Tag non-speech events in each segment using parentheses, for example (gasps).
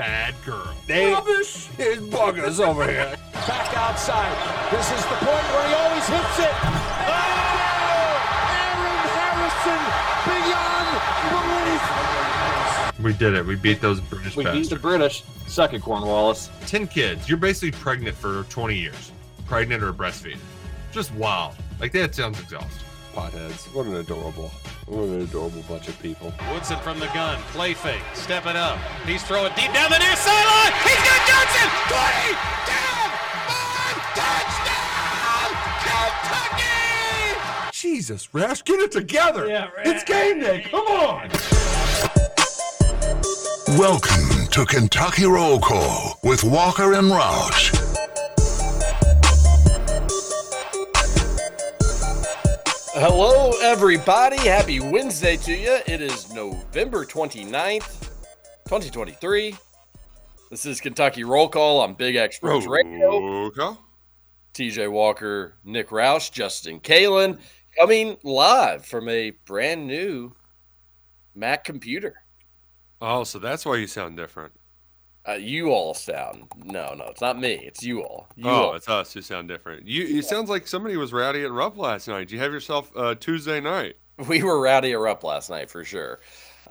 bad girl. They Rubbish! His buggers over here. Back outside. This is the point where he always hits it. Oh! Aaron Harrison beyond belief. We did it. We beat those British We beat the British. Suck it, Cornwallis. 10 kids. You're basically pregnant for 20 years. Pregnant or breastfeeding. Just wild. Like that sounds exhausting. Potheads. What an adorable, what an adorable bunch of people. Woodson from the gun, play fake, step it up. He's throwing deep down the near sideline. He's got Johnson. 20, down, five, touchdown, Kentucky! Jesus, Rash, get it together. Yeah, Rash. It's game day. Come on. Welcome to Kentucky Roll Call with Walker and Roush. Hello, everybody. Happy Wednesday to you. It is November 29th, 2023. This is Kentucky Roll Call on Big X Sports Radio. Okay. TJ Walker, Nick Roush, Justin Kalen coming live from a brand new Mac computer. Oh, so that's why you sound different. Uh, you all sound no, no, it's not me. It's you all. You oh, all. it's us who sound different. You. It sounds like somebody was rowdy at Rupp last night. Did you have yourself uh, Tuesday night? (laughs) we were rowdy at up last night for sure.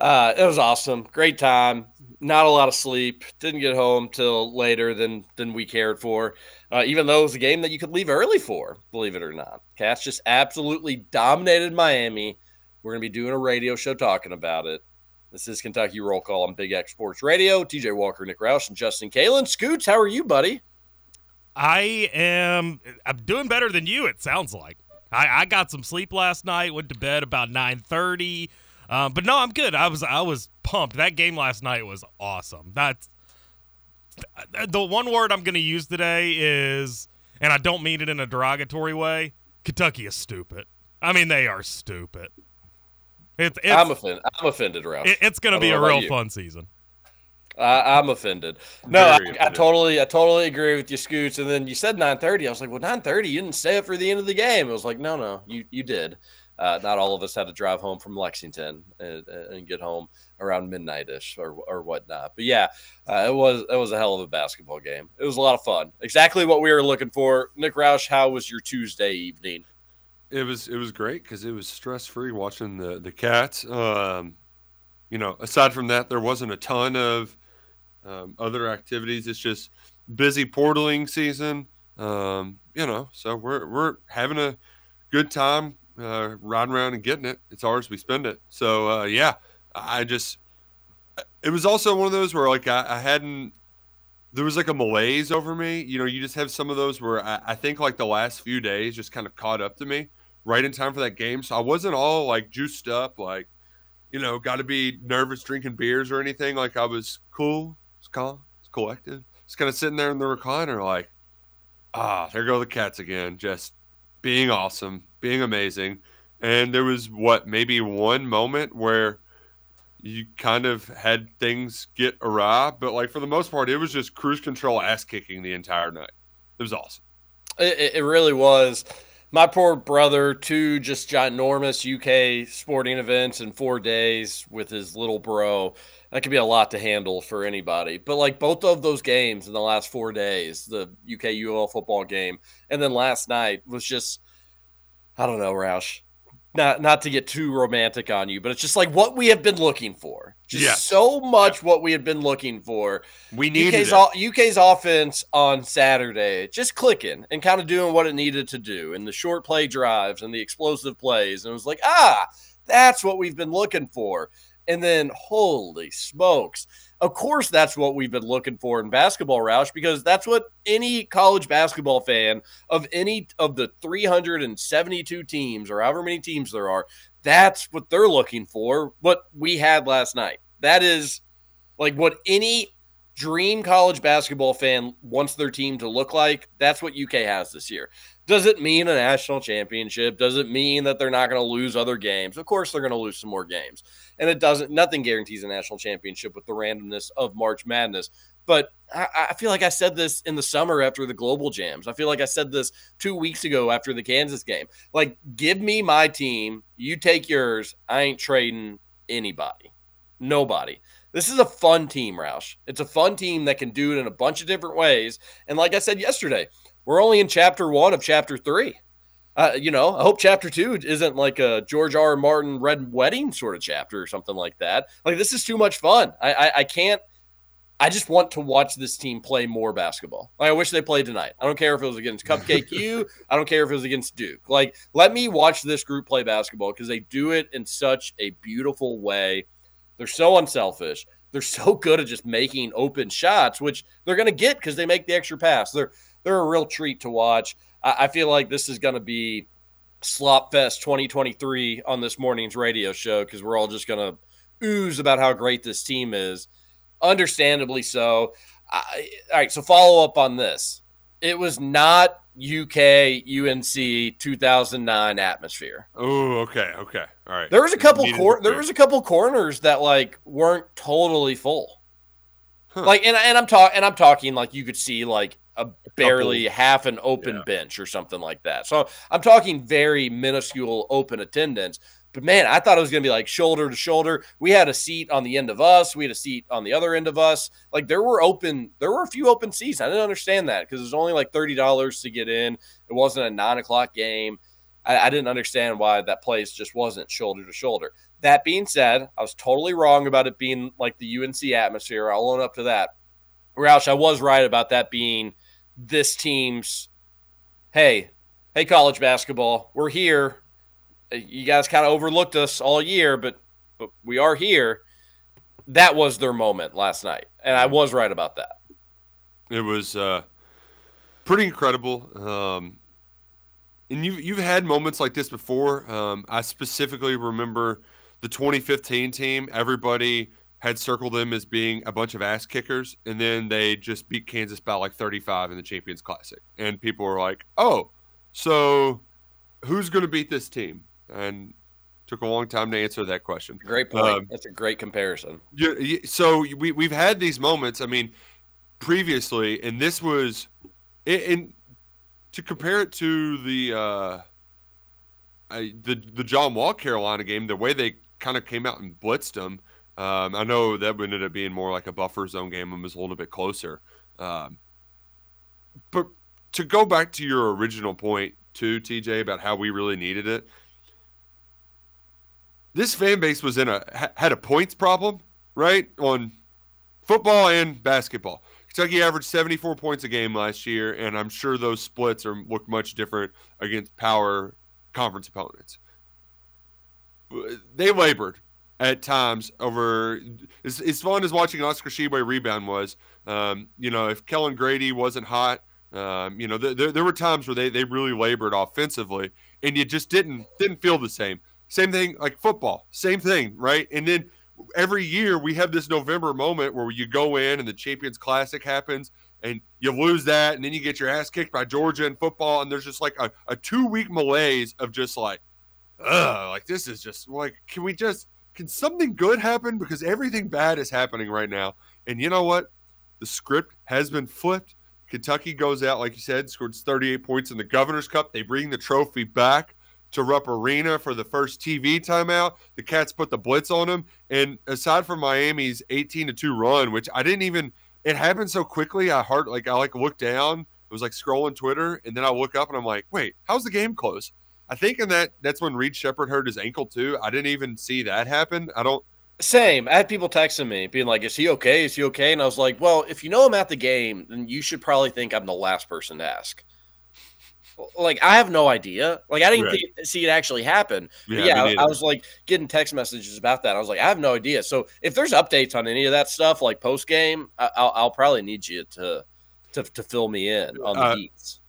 Uh, it was awesome, great time. Not a lot of sleep. Didn't get home till later than than we cared for. Uh, even though it was a game that you could leave early for, believe it or not. Cats just absolutely dominated Miami. We're gonna be doing a radio show talking about it. This is Kentucky Roll Call on Big X Sports Radio. TJ Walker, Nick Roush, and Justin Kalen. Scoots, how are you, buddy? I am. I'm doing better than you. It sounds like. I, I got some sleep last night. Went to bed about nine thirty. Um, but no, I'm good. I was I was pumped. That game last night was awesome. That's the one word I'm going to use today is, and I don't mean it in a derogatory way. Kentucky is stupid. I mean, they are stupid. It's, it's I'm offended. I'm offended, Roush. it- it's going to be a real fun season. I, I'm offended. No, I, Very I totally, I totally agree with you, Scoots. And then you said 9:30. I was like, well, 9:30. You didn't say it for the end of the game. I was like, no, no, you you did. Uh, not all of us had to drive home from Lexington and, and get home around midnight-ish or or whatnot. But yeah, uh, it was it was a hell of a basketball game. It was a lot of fun. Exactly what we were looking for. Nick Roush, how was your Tuesday evening? It was it was great because it was stress free watching the the cats. Um, you know, aside from that, there wasn't a ton of um, other activities. It's just busy portaling season. Um, you know, so we're we're having a good time uh, riding around and getting it. It's ours. We spend it. So uh, yeah, I just it was also one of those where like I, I hadn't there was like a malaise over me. You know, you just have some of those where I, I think like the last few days just kind of caught up to me right in time for that game. So I wasn't all like juiced up, like, you know, got to be nervous drinking beers or anything. Like I was cool, it's calm, it's collected. Just kind of sitting there in the recliner, like, ah, there go the cats again, just being awesome, being amazing. And there was what maybe one moment where you kind of had things get awry, but like for the most part, it was just cruise control ass kicking the entire night. It was awesome. It, it- it really was. My poor brother, two just ginormous UK sporting events in four days with his little bro. That could be a lot to handle for anybody. But like both of those games in the last four days, the UK UL football game, and then last night was just, I don't know, Roush. Not not to get too romantic on you, but it's just like what we have been looking for. Just Yes. so much what we had been looking for. We needed UK's, it. UK's offense on Saturday just clicking and kind of doing what it needed to do and the short play drives and the explosive plays. And it was like, ah, that's what we've been looking for. And then, holy smokes. Of course, that's what we've been looking for in basketball, Roush, because that's what any college basketball fan of any of the 372 teams or however many teams there are, that's what they're looking for. What we had last night. That is like what any dream college basketball fan wants their team to look like, that's what UK has this year. Does it mean a national championship? Does it mean that they're not going to lose other games? Of course, they're going to lose some more games. And it doesn't, nothing guarantees a national championship with the randomness of March Madness. But I, I feel like I said this in the summer after the global jams. I feel like I said this two weeks ago after the Kansas game. Like, give me my team, you take yours. I ain't trading anybody, nobody. This is a fun team, Roush. It's a fun team that can do it in a bunch of different ways. And like I said yesterday, we're only in chapter one of chapter three. Uh, you know, I hope chapter two isn't like a George R. R. Martin Red Wedding sort of chapter or something like that. Like this is too much fun. I, I, I can't. I just want to watch this team play more basketball. Like I wish they played tonight. I don't care if it was against Cupcake (laughs) U. I don't care if it was against Duke. Like let me watch this group play basketball because they do it in such a beautiful way. They're so unselfish. They're so (laughs) good at just making open shots, which they're going to get because they make the extra pass. They're they're a real treat to watch. I, I feel like this is going to be Slop Fest 2023 on this morning's radio show because we're all just going to ooze about how great this team is. Understandably so. I, all right, so follow up on this. It was not UK UNC 2009 atmosphere. Oh, okay, okay, all right. There was a couple cor- there was a couple corners that like weren't totally full. Huh. Like and and I'm talking and I'm talking like you could see like a barely couple. half an open yeah. bench or something like that. So I'm talking very minuscule open attendance. But man, I thought it was going to be like shoulder to shoulder. We had a seat on the end of us. We had a seat on the other end of us. Like there were open, there were a few open seats. I didn't understand that because it was only like thirty dollars to get in. It wasn't a nine o'clock game. I, I didn't understand why that place just wasn't shoulder to shoulder. That being said, I was totally wrong about it being like the UNC atmosphere. I'll own up to that. Roush, I was right about that being this team's. Hey, hey, college basketball, we're here you guys kind of overlooked us all year, but but we are here. That was their moment last night, and I was right about that. It was uh, pretty incredible. Um, and you've you've had moments like this before. Um, I specifically remember the 2015 team. Everybody had circled them as being a bunch of ass kickers, and then they just beat Kansas by like 35 in the Champions Classic, and people were like, "Oh, so who's going to beat this team?" and took a long time to answer that question. Great point. Um, That's a great comparison. Yeah, so we we've had these moments. I mean, previously, and this was, and to compare it to the uh, I, the the John Wall Carolina game, the way they kind of came out and blitzed them. Um, I know that ended up being more like a buffer zone game and was a little bit closer. Um, but to go back to your original point too, TJ, about how we really needed it this fan base was in a had a points problem, right? On football and basketball. Kentucky averaged 74 points a game last year, and I'm sure those splits are look much different against power conference opponents. They labored at times over as, as fun as watching Oscar Tshiebwe rebound was. Um, you know, if Kellan Grady wasn't hot, um, you know, th- there, there were times where they, they really labored offensively, and you just didn't didn't feel the same. Same thing like football, same thing, right? And then every year we have this November moment where you go in and the Champions Classic happens and you lose that, and then you get your ass kicked by Georgia in football, and there's just like a, a two week malaise of just like, ugh, like this is just like, can we just, can something good happen? Because everything bad is happening right now. And you know what? The script has been flipped. Kentucky goes out, like you said, scored 38 points in the Governor's Cup. They bring the trophy back to Rupp Arena for the first TV timeout. The Cats put the blitz on them. And aside from Miami's 18 to 2 run, which I didn't even it happened so quickly, I hard like I like looked down, it was like scrolling Twitter, and then I look up and I'm like, wait, how's the game close? I think in that that's when Reed Sheppard hurt his ankle too. I didn't even see that happen. I don't same. I had people texting me being like, Is he okay? Is he okay? And I was like, Well, if you know I'm at the game, then you should probably think I'm the last person to ask like I have no idea. Like I didn't right. think, see it actually happen. Yeah, yeah I, I, was like getting text messages about that. I was like, I have no idea. So if there's updates on any of that stuff, like post game, I'll, I'll, probably need you to to, to fill me in on the uh.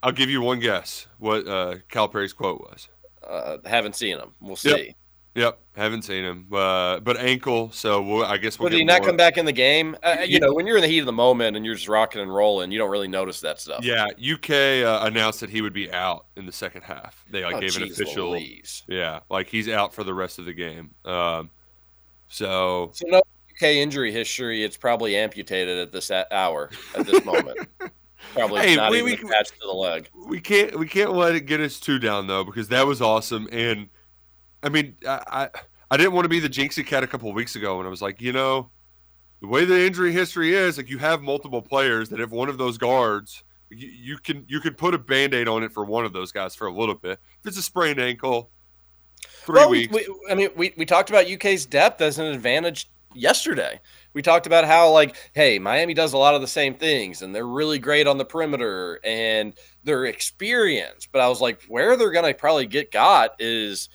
I'll give you one guess what uh, Calipari's quote was. Uh, haven't seen him. We'll see. Yep. Yep, haven't seen him, uh, but ankle. So we'll, I guess we'll. But did he not more- come back in the game? Uh, Yeah. you know, when you're in the heat of the moment and you're just rocking and rolling, you don't really notice that stuff. Yeah, UK uh, announced that he would be out in the second half. They like Oh, gave an official. Louise. Yeah, like he's out for the rest of the game. Um, so So no UK injury history. It's probably amputated at this hour at this moment. (laughs) probably Hey, not we- even we- attached to the leg. we can't we can't let it get us too down though because that was awesome. And I mean, I I, I didn't want to be the jinxie cat a couple of weeks ago and I was like, you know, the way the injury history is, like you have multiple players that if one of those guards. You, you can you can put a band-aid on it for one of those guys for a little bit. If it's a sprained ankle, three well, we- weeks. We, I mean, we, we talked about UK's depth as an advantage yesterday. We talked about how, like, hey, Miami does a lot of the same things and they're really great on the perimeter and they're experienced. But I was like, where they're going to probably get got is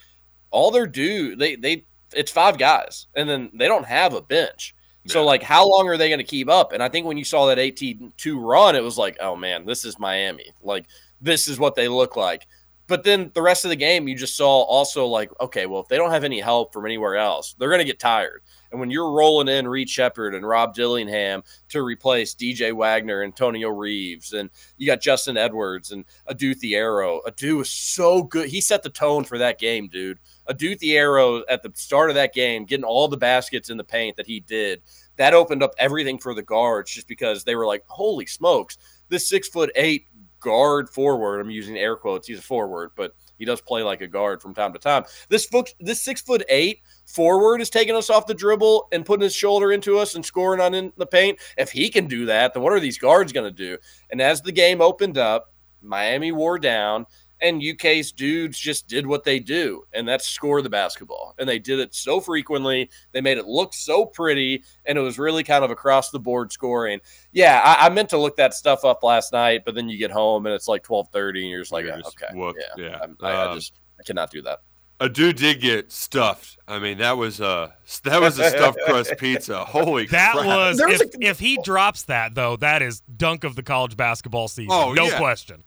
all they're due. They, they, it's five guys and then they don't have a bench. So, like, how long are they going to keep up? And I think when you saw that 18 2 run, it was like, oh man, this is Miami. Like, this is what they look like. But then the rest of the game, you just saw also like, okay, well, if they don't have any help from anywhere else, they're going to get tired. And when you're rolling in Reed Sheppard and Rob Dillingham to replace DJ Wagner, and Antonio Reeves, and you got Justin Edwards and Adou Thiero. Adou was so good. He set the tone for that game, dude. Adou Thiero at the start of that game, getting all the baskets in the paint that he did, that opened up everything for the guards just because they were like, holy smokes, this six foot eight guard forward. I'm using air quotes. He's a forward, but he does play like a guard from time to time. This foot, this six foot eight forward is taking us off the dribble and putting his shoulder into us and scoring on in the paint. If he can do that, then what are these guards going to do? And as the game opened up, Miami wore down. And UK's dudes just did what they do, and that's score the basketball. And they did it so frequently. They made it look so pretty, and it was really kind of across the board scoring. Yeah, I, I meant to look that stuff up last night, but then you get home and it's like twelve thirty, and you're just like, You're yeah, just okay, whooped, yeah, yeah. I'm- I, I Um, just I cannot do that. A dude did get stuffed. I mean, that was a that was a stuffed crust (laughs) pizza. Holy That crap. was There was if, if he drops that though, that is dunk of the college basketball season. Oh, no yeah. question.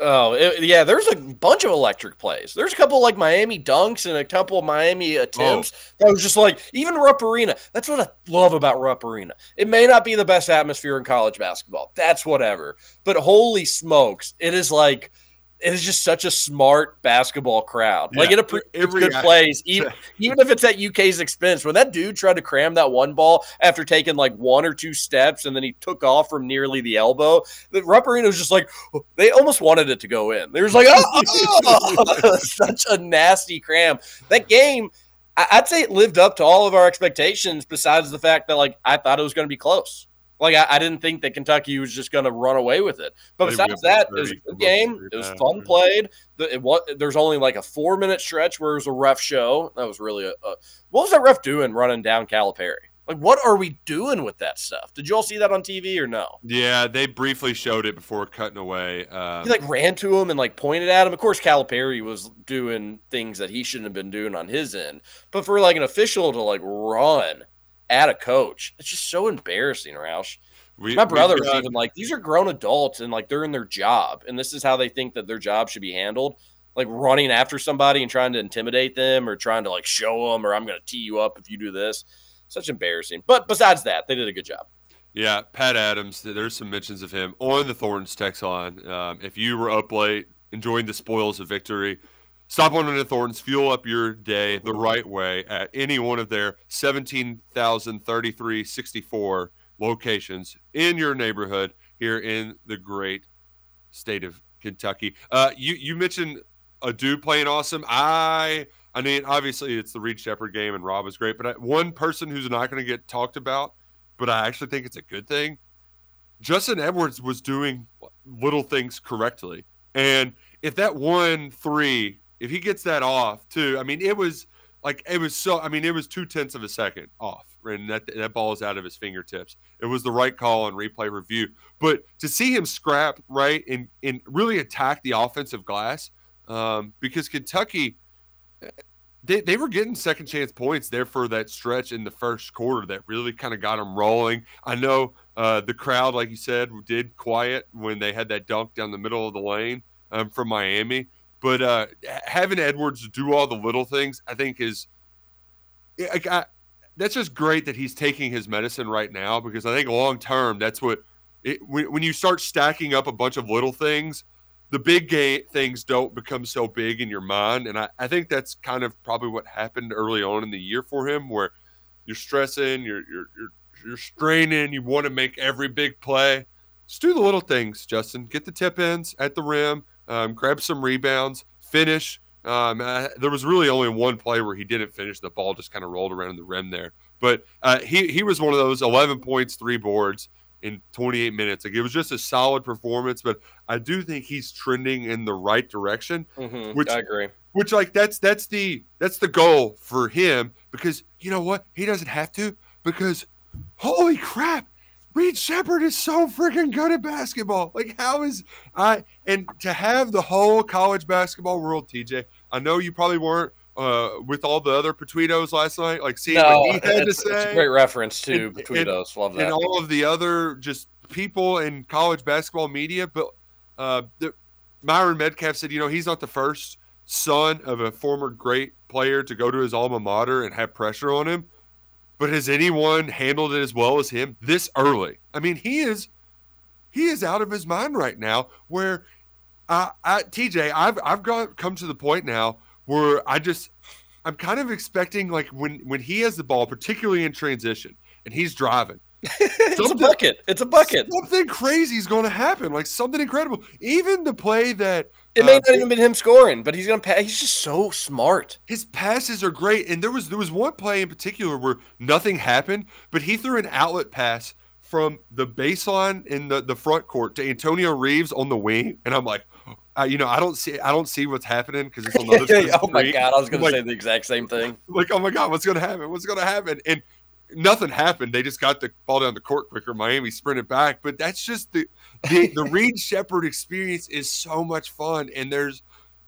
Oh, it- yeah. There's a bunch of electric plays. There's a couple like Miami dunks and a couple of Miami attempts. Oh. That was just like even Rupp Arena. That's what I love about Rupp Arena. It may not be the best atmosphere in college basketball. That's whatever. But holy smokes, it is like it is just such a smart basketball crowd. Like Yeah, it appreciates good act- plays, (laughs) even even if it's at UK's expense. When that dude tried to cram that one ball after taking like one or two steps, and then he took off from nearly the elbow, the Rupp Arena was just like they almost wanted it to go in. They was like, oh, oh!" oh. (laughs) such a nasty cram. That game, I'd say it lived up to all of our expectations. Besides the fact that like I thought it was going to be close. Like I, I didn't think that Kentucky was just going to run away with it. But besides that, it it was a good game. It was fun played. The, it was, there's only like a four minute stretch where it was a rough show. That was really a, a what was that ref doing running down Calipari? Like what are we doing with that stuff? Did you all see that on TV or no? Yeah, they briefly showed it before cutting away. Um, He like ran to him and like pointed at him. Of course, Calipari was doing things that he shouldn't have been doing on his end. But for like an official to like run at a coach, it's just so embarrassing, Roush. we, My brother was got- even like, these are grown adults and like they're in their job, and this is how they think that their job should be handled. Like running after somebody and trying to intimidate them or trying to like show them or I'm going to tee you up if you do this. Such embarrassing. But besides that, they did a good job. Yeah, Pat Adams. There's some mentions of him on the Thorntons text line. Um, if you were up late, enjoying the spoils of victory, stop on the Thorntons, fuel up your day the right way at any one of their 17,033.64 locations in your neighborhood here in the great state of Kentucky. Uh, you you mentioned a dude playing awesome. I I mean, obviously it's the Reed Sheppard game and Rob was great, but I, one person who's not going to get talked about, but I actually think it's a good thing. Justin Edwards was doing little things correctly, and if that one three, if he gets that off too, I mean, it was like it was so. I mean, it was two tenths of a second off, and that that ball is out of his fingertips. It was the right call on replay review, but to see him scrap right and and really attack the offensive glass, um, because Kentucky they, they were getting second chance points there for that stretch in the first quarter that really kind of got them rolling. I know uh, the crowd, like you said, did quiet when they had that dunk down the middle of the lane um, from Miami, But uh, having Edwards do all the little things, I think is, I, I, that's just great that he's taking his medicine right now because I think long term that's what it, when, when you start stacking up a bunch of little things, the big game things don't become so big in your mind. And I, I think that's kind of probably what happened early on in the year for him, where you're stressing, you're you're you're, you're straining, you want to make every big play. Just do the little things, Justin. Get the tip ins at the rim, um, grab some rebounds, finish. Um, uh, there was really only one play where he didn't finish. The ball just kind of rolled around the rim there. But uh, he he was one of those 11 points, three boards in 28 minutes. Like it was just a solid performance. But I do think he's trending in the right direction. Mhm, Which I agree. which like that's that's the that's the goal for him because you know what he doesn't have to because holy crap Reed Sheppard is so freaking good at basketball like how is I and to have the whole college basketball world TJ I know you probably weren't uh with all the other Patuitos last night like seeing No, what he had to it's, it's say a great reference to And- Tweetos. Love and all of the other just people in college basketball media. But uh, the, Myron Medcalf said, you know, he's not the first son of a former great player to go to his alma mater and have pressure on him. But has anyone handled it as well as him this early? I mean, he is he is out of his mind right now. Where uh, I, TJ, I've I've got come to the point now where I just I'm kind of expecting like when when he has the ball, particularly in transition, and he's driving. (laughs) it's a bucket. It's a bucket. Something crazy is going to happen, like something incredible. Even the play that It may uh, not even been him scoring, but he's gonna pass. He's just so smart. his passes are great, and there was there was one play in particular where nothing happened, but he threw an outlet pass from the baseline in the, the front court to Antonio Reeves on the wing, and I'm like, uh, you know, I don't see I don't see what's happening because it's on the (laughs) other side. oh my god, I was gonna Like- say the exact same thing. like, oh my god, what's gonna happen? What's gonna happen? And nothing happened. They just got the ball down the court quicker. Miami sprinted back, but that's just the the, the (laughs) Reed Sheppard experience is so much fun, and there's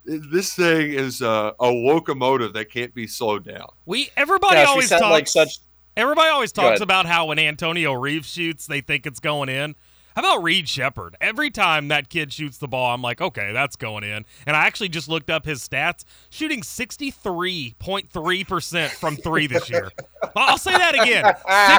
this thing is uh, a locomotive that can't be slowed down. We everybody Gosh, always sound talks like such. Everybody always talks about how when Antonio Reeves shoots, they think it's going in. How about Reed Sheppard? Every time that kid shoots the ball, I'm like, okay, that's going in. And I actually just looked up his stats, shooting 63.3% from three this year. I'll say that again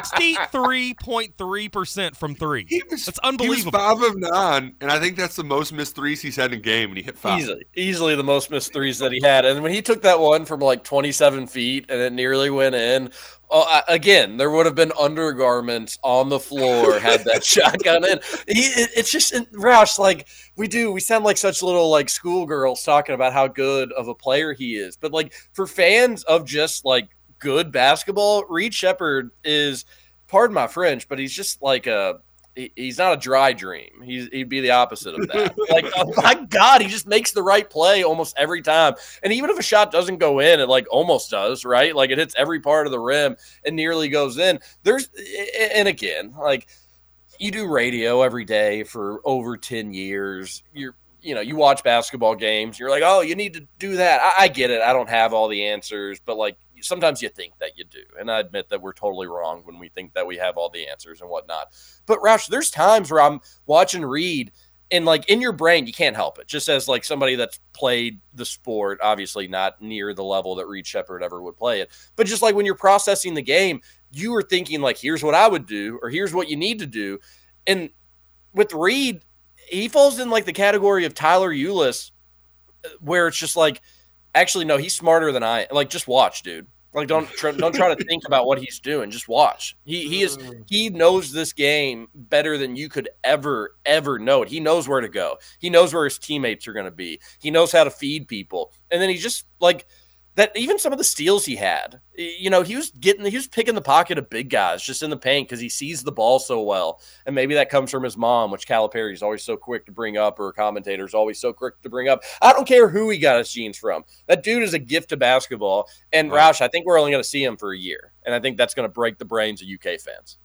63.3% from three. He was, That's he was unbelievable. five of nine, and I think that's the most missed threes he's had in a game, and he hit five. Easily, easily the most missed threes that he had. And when he took that one from like 27 feet and it nearly went in, Oh, I- again, there would have been undergarments on the floor had that (laughs) shot gone in. He, it- it's just, Roush, like we do, we sound like such little like schoolgirls talking about how good of a player he is. But like for fans of just like good basketball, Reed Sheppard is, pardon my French, but he's just like a he- he's not a dry dream. He's, he'd be the opposite of that. (laughs) like, oh my God, he just makes the right play almost every time. And even if a shot doesn't go in, it like almost does, right? Like it hits every part of the rim and nearly goes in. There's, and again, like you do radio every day for over 10 years. You're, you know, you watch basketball games. You're like, oh, you need to do that. I, I get it. I don't have all the answers, but like sometimes you think that you do. And I admit that we're totally wrong when we think that we have all the answers and whatnot. But Roush, there's times where I'm watching Reed and like in your brain, you can't help it. Just as like somebody that's played the sport, obviously not near the level that Reed Sheppard ever would play it. But just like when you're processing the game, you are thinking like, here's what I would do, or here's what you need to do. And with Reed, he falls in like the category of Tyler Ulis, uh, where it's just like, actually, no, he's smarter than I. Like, just watch, dude. Like, don't try, don't try to (laughs) think about what he's doing. Just watch. He he is mm. he knows this game better than you could ever ever know it. He knows where to go. He knows where his teammates are going to be. He knows how to feed people, and then he just like that. Even some of the steals he had, you know, he was getting he was picking the pocket of big guys just in the paint because he sees the ball so well, and maybe that comes from his mom, which Calipari is always so quick to bring up, or commentators always so quick to bring up. I don't care who he got his genes from. That dude is a gift to basketball. And Right. Roush, I think we're only going to see him for a year, and I think that's going to break the brains of UK fans.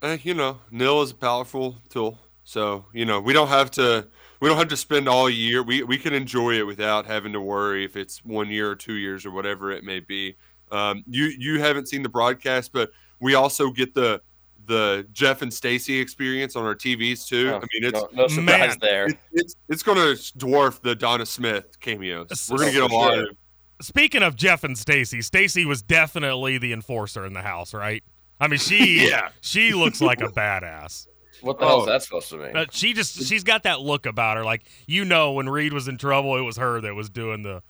Uh, you know, nil is a powerful tool. So, you know, we don't have to we don't have to spend all year. We we can enjoy it without having to worry if it's one year or two years or whatever it may be. Um, you you haven't seen the broadcast, but we also get the the Jeff and Stacy experience on our TVs too. Oh, I mean, it's no, no surprise Man. there. it- it's it's going to dwarf the Donna Smith cameos. We're going to get a lot sure. of Speaking of Jeff and Stacy, Stacy was definitely the enforcer in the house, right? I mean, she (laughs) Yeah. she looks like a badass. What the hell is Oh. that supposed to mean? Uh, she just she's got that look about her, like you know, when Reed was in trouble, it was her that was doing the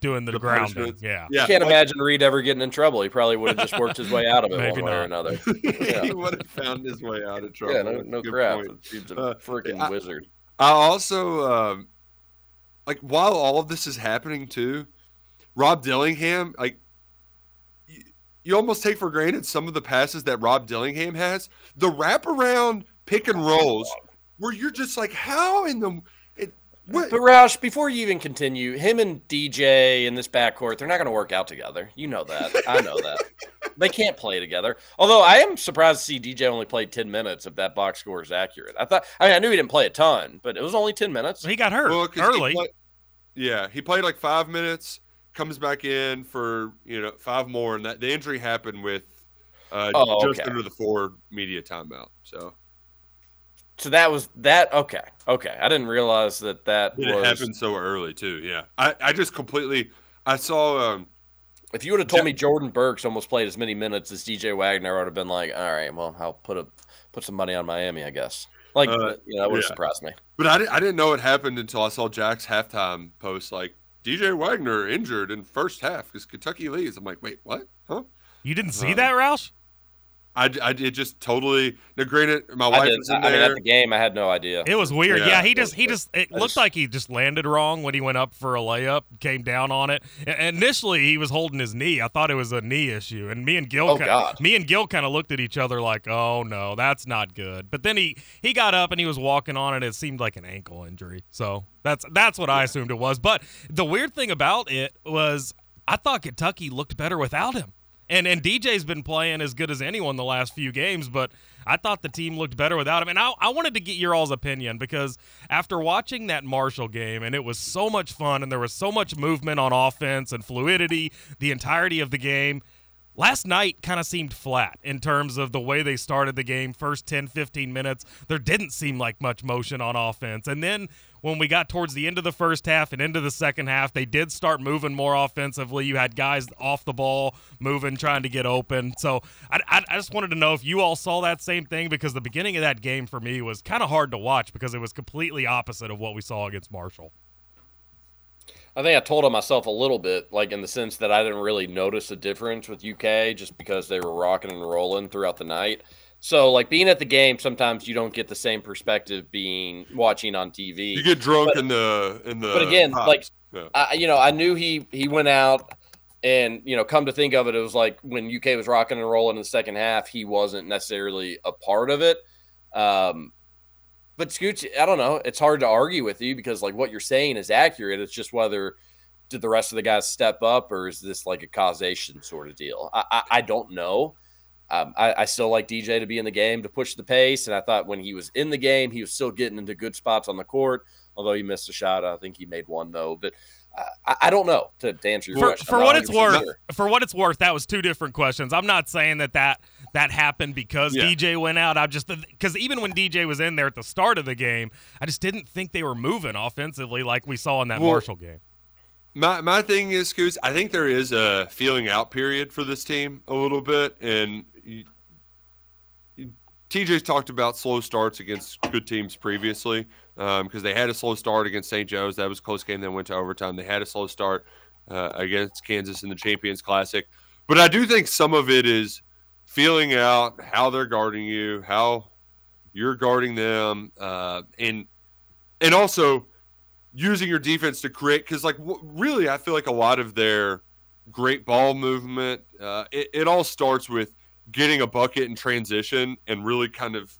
doing the, The grounding. punishments. Yeah, yeah. I can't like- imagine Reed ever getting in trouble. He probably would have just worked his way out of it Maybe one way or not. another. (laughs) he would have found his way out of trouble. Yeah, no, That's no crap. He's a Uh, freaking I- wizard. I also um, like while all of this is happening too, Rob Dillingham, like you, you almost take for granted some of the passes that Rob Dillingham has. The wraparound pick and rolls where you're just like, how in the it, what? But Roush, before you even continue, him and DJ in this backcourt, they're not going to work out together. You know that. I know that. (laughs) They can't play together. Although I am surprised to see DJ only played 10 minutes if that box score is accurate. I thought, I mean, I knew he didn't play a ton, but it was only 10 minutes. he got hurt Well, 'cause he early. play- yeah, he played like five minutes, comes back in for you know five more, and that the injury happened with uh, Oh, just okay. under the four media timeout. So So that was that. Okay. Okay. I didn't realize that that it was. happened so early too. Yeah, I, I just completely I saw um If you would have told me Jordan Burks almost played as many minutes as DJ Wagner, I would have been like, all right, well, I'll put a put some money on Miami, I guess. Like, Uh, you know, that would have yeah. surprised me. But I didn't, I didn't know it happened until I saw Jack's halftime post like DJ Wagner injured in first half because Kentucky leads. I'm like, wait, what? Huh? you didn't see uh, that, Roush? I, I it just totally. Now, granted, my wife did, was in I mean, there. at the game, I had no idea. It was weird. Yeah, Yeah, he just he just it I looked just- like he just landed wrong when he went up for a layup, came down on it. I- Initially, he was holding his knee. I thought it was a knee issue, and me and Gil, Oh, ki- God. me and Gil kind of looked at each other like, "Oh no, that's not good." But then he he got up and he was walking on it. It seemed like an ankle injury, so that's that's what I assumed it was. But the weird thing about it was, I thought Kentucky looked better without him. And and DJ's been playing as good as anyone the last few games, but I thought the team looked better without him. And I, I wanted to get your all's opinion because after watching that Marshall game, and it was so much fun, and there was so much movement on offense and fluidity the entirety of the game. Last night kind of seemed flat in terms of the way they started the game. First 10, 15 minutes, there didn't seem like much motion on offense. And then when we got towards the end of the first half and into the second half, they did start moving more offensively. You had guys off the ball, moving, trying to get open. So I, I, I just wanted to know if you all saw that same thing because the beginning of that game for me was kind of hard to watch because it was completely opposite of what we saw against Marshall. I think I told on myself a little bit, like in the sense that I didn't really notice a difference with UK just because they were rocking and rolling throughout the night. So, like being at the game, sometimes you don't get the same perspective being watching on TV. you get drunk But- in the in the. but again, like. Yeah. I, you know, I knew he he went out, and you know, come to think of it, it was like when UK was rocking and rolling in the second half, he wasn't necessarily a part of it. Um, but Scooch, I don't know. It's hard to argue with you because like what you're saying is accurate. It's just whether did the rest of the guys step up or is this like a causation sort of deal? I I, I don't know. Um, I, I still like DJ to be in the game to push the pace, and I thought when he was in the game, he was still getting into good spots on the court. Although he missed a shot, I think he made one though. But I, I don't know to, to answer your for, question. for I'm what it's worth sure. for what it's worth that was two different questions i'm not saying that that that happened because Yeah. dj went out i just because even when dj was in there at the start of the game i just didn't think they were moving offensively like we saw in that Well, marshall game My my thing is, Scoots, I think there is a feeling out period for this team a little bit, and you, you- TJ's talked about slow starts against good teams previously because they had a slow start against St. Joe's. That was a close game. Then went to overtime. They had a slow start uh, against Kansas in the Champions Classic, but I do think some of it is feeling out how they're guarding you, how you're guarding them, uh, and and also using your defense to create because like w- really i feel like a lot of their great ball movement uh, it, it all starts with getting a bucket in transition and really kind of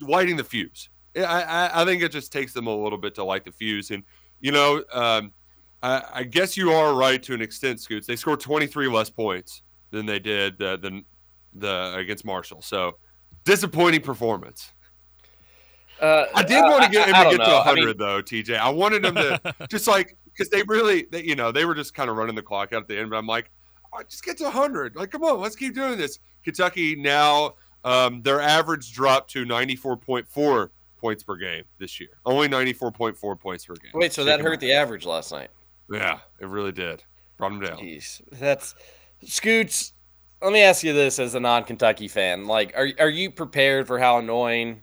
lighting the fuse I, I, I think it just takes them a little bit to light the fuse and you know um, I, I guess you are right to an extent scoots they scored 23 less points than they did uh, than the against marshall so disappointing performance Uh, I did want to get him to get to know. I 100 mean, though, TJ. I wanted him to (laughs) just like because they really, they, you know, they were just kind of running the clock out at the end. But I'm like, oh, just get to 100. Like, come on, let's keep doing this. Kentucky now um, their average dropped to 94.4 points per game this year. Only 94.4 points per game. Wait, so that hurt the average last night? Yeah, it really did. Brought them down. Jeez, that's Scoots. Let me ask you this as a non-Kentucky fan: like, are are you prepared for how annoying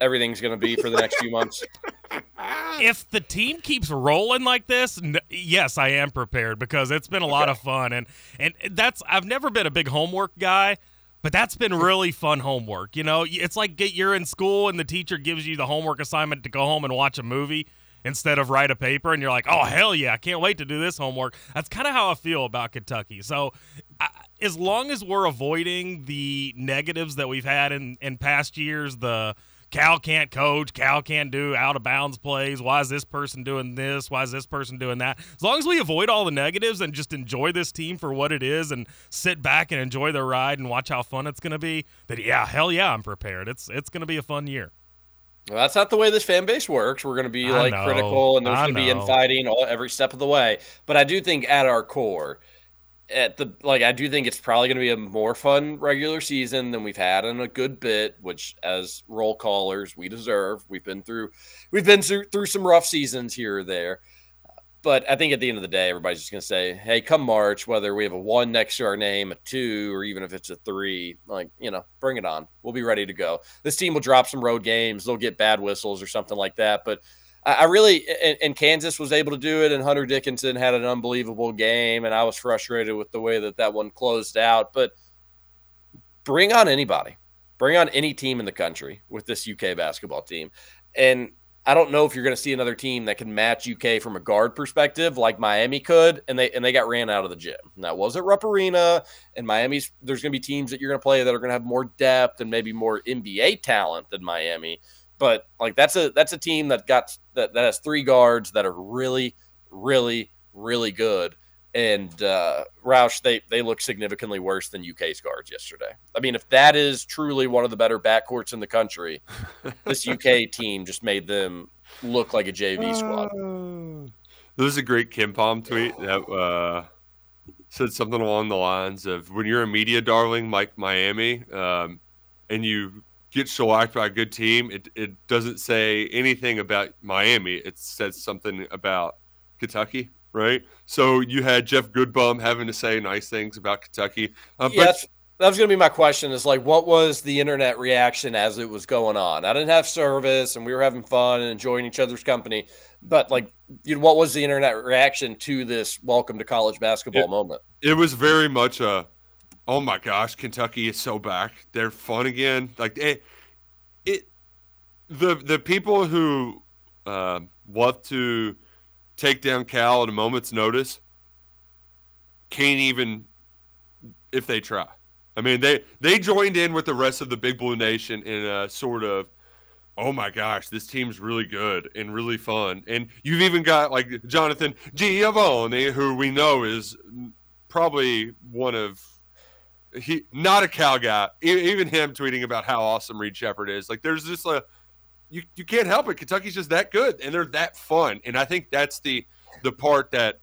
everything's going to be for the next few months? (laughs) if the team keeps rolling like this, n- yes, I am prepared because it's been a lot of fun and and that's I've never been a big homework guy, but that's been really fun homework. You know, it's like get you're in school and the teacher gives you the homework assignment to go home and watch a movie instead of write a paper and you're like, "Oh hell yeah, I can't wait to do this homework." That's kind of how I feel about Kentucky. So, I, as long as we're avoiding the negatives that we've had in in past years, the Cal can't coach. Cal can't do out of bounds plays. Why is this person doing this? Why is this person doing that? As long as we avoid all the negatives and just enjoy this team for what it is and sit back and enjoy the ride and watch how fun it's going to be, then yeah, hell yeah, I'm prepared. It's it's going to be a fun year. Well, that's not the way this fan base works. We're going to be like know. critical, and there's going to be infighting all, every step of the way. But I do think at our core, at the like, I do think it's probably going to be a more fun regular season than we've had in a good bit. Which, as roll callers, we deserve. We've been through, we've been through, through some rough seasons here or there. But I think at the end of the day, everybody's just going to say, "Hey, come March, whether we have a one next to our name, a two, or even if it's a three, like you know, bring it on. We'll be ready to go. This team will drop some road games. They'll get bad whistles or something like that. But I, really, and, Kansas was able to do it, and Hunter Dickinson had an unbelievable game, and I was frustrated with the way that that one closed out. But bring on anybody, bring on any team in the country with this UK basketball team, and I don't know if you're going to see another team that can match UK from a guard perspective, like Miami could, and they and they got ran out of the gym. That was at Rupp Arena, and Miami's. There's going to be teams that you're going to play that are going to have more depth and maybe more NBA talent than Miami. But like that's a that's a team that got that, that has three guards that are really, really, really good. And uh, Roush, they they look significantly worse than UK's guards yesterday. I mean, if that is truly one of the better backcourts in the country, (laughs) this UK team just made them look like a JV squad. There was a great Kim Palm tweet that uh, said something along the lines of when you're a media darling like Miami um, and you get shellacked by a good team, it, it doesn't say anything about Miami. It says something about Kentucky, right? So you had Jeff Goodman having to say nice things about Kentucky. Uh, Yeah, that's, that was going to be my question. Is like, what was the internet reaction as it was going on? I didn't have service, and we were having fun and enjoying each other's company. But like, you know, what was the internet reaction to this welcome to college basketball It- moment? it was very much a oh my gosh kentucky is so back. They're fun again. Like it, it the the people who uh, love to take down cal at a moment's notice can't even if they try. I mean they they joined in with the rest of the big blue nation in a sort of oh my gosh, this team's really good and really fun. And you've even got like Jonathan Givony, who we know is probably one of he not a Cal guy. Even him tweeting about how awesome Reed Sheppard is. Like there's just a you you can't help it. Kentucky's just that good and they're that fun. And I think that's the the part that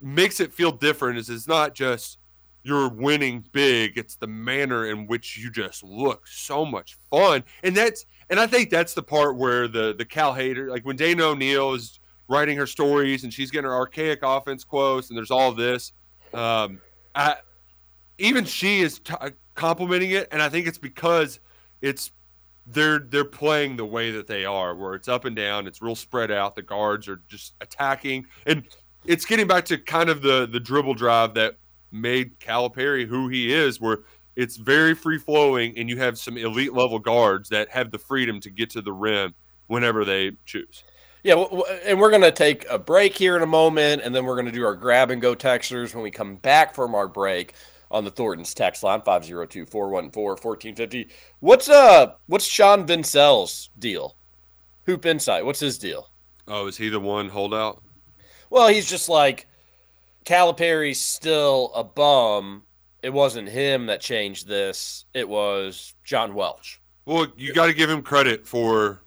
makes it feel different is it's not just you're winning big it's the manner in which you just look so much fun and that's and i think that's the part where the the cal hater like when dana o'neill is writing her stories and she's getting her archaic offense quotes and there's all this um I, even she is t- uh, complimenting it and i think it's because it's they're they're playing the way that they are where it's up and down it's real spread out the guards are just attacking and it's getting back to kind of the the dribble drive that made Calipari who he is, where it's very free flowing and you have some elite level guards that have the freedom to get to the rim whenever they choose. Yeah, and we're going to take a break here in a moment, and then we're going to do our grab and go textures when we come back from our break on the Thornton's text line 502-414-1450. What's uh what's Sean Vincel's deal? Hoop Insight, what's his deal? Oh, is he the one holdout? Well, he's just like Calipari's still a bum. It wasn't him that changed this. It was John Welch. Well, you got to give him credit for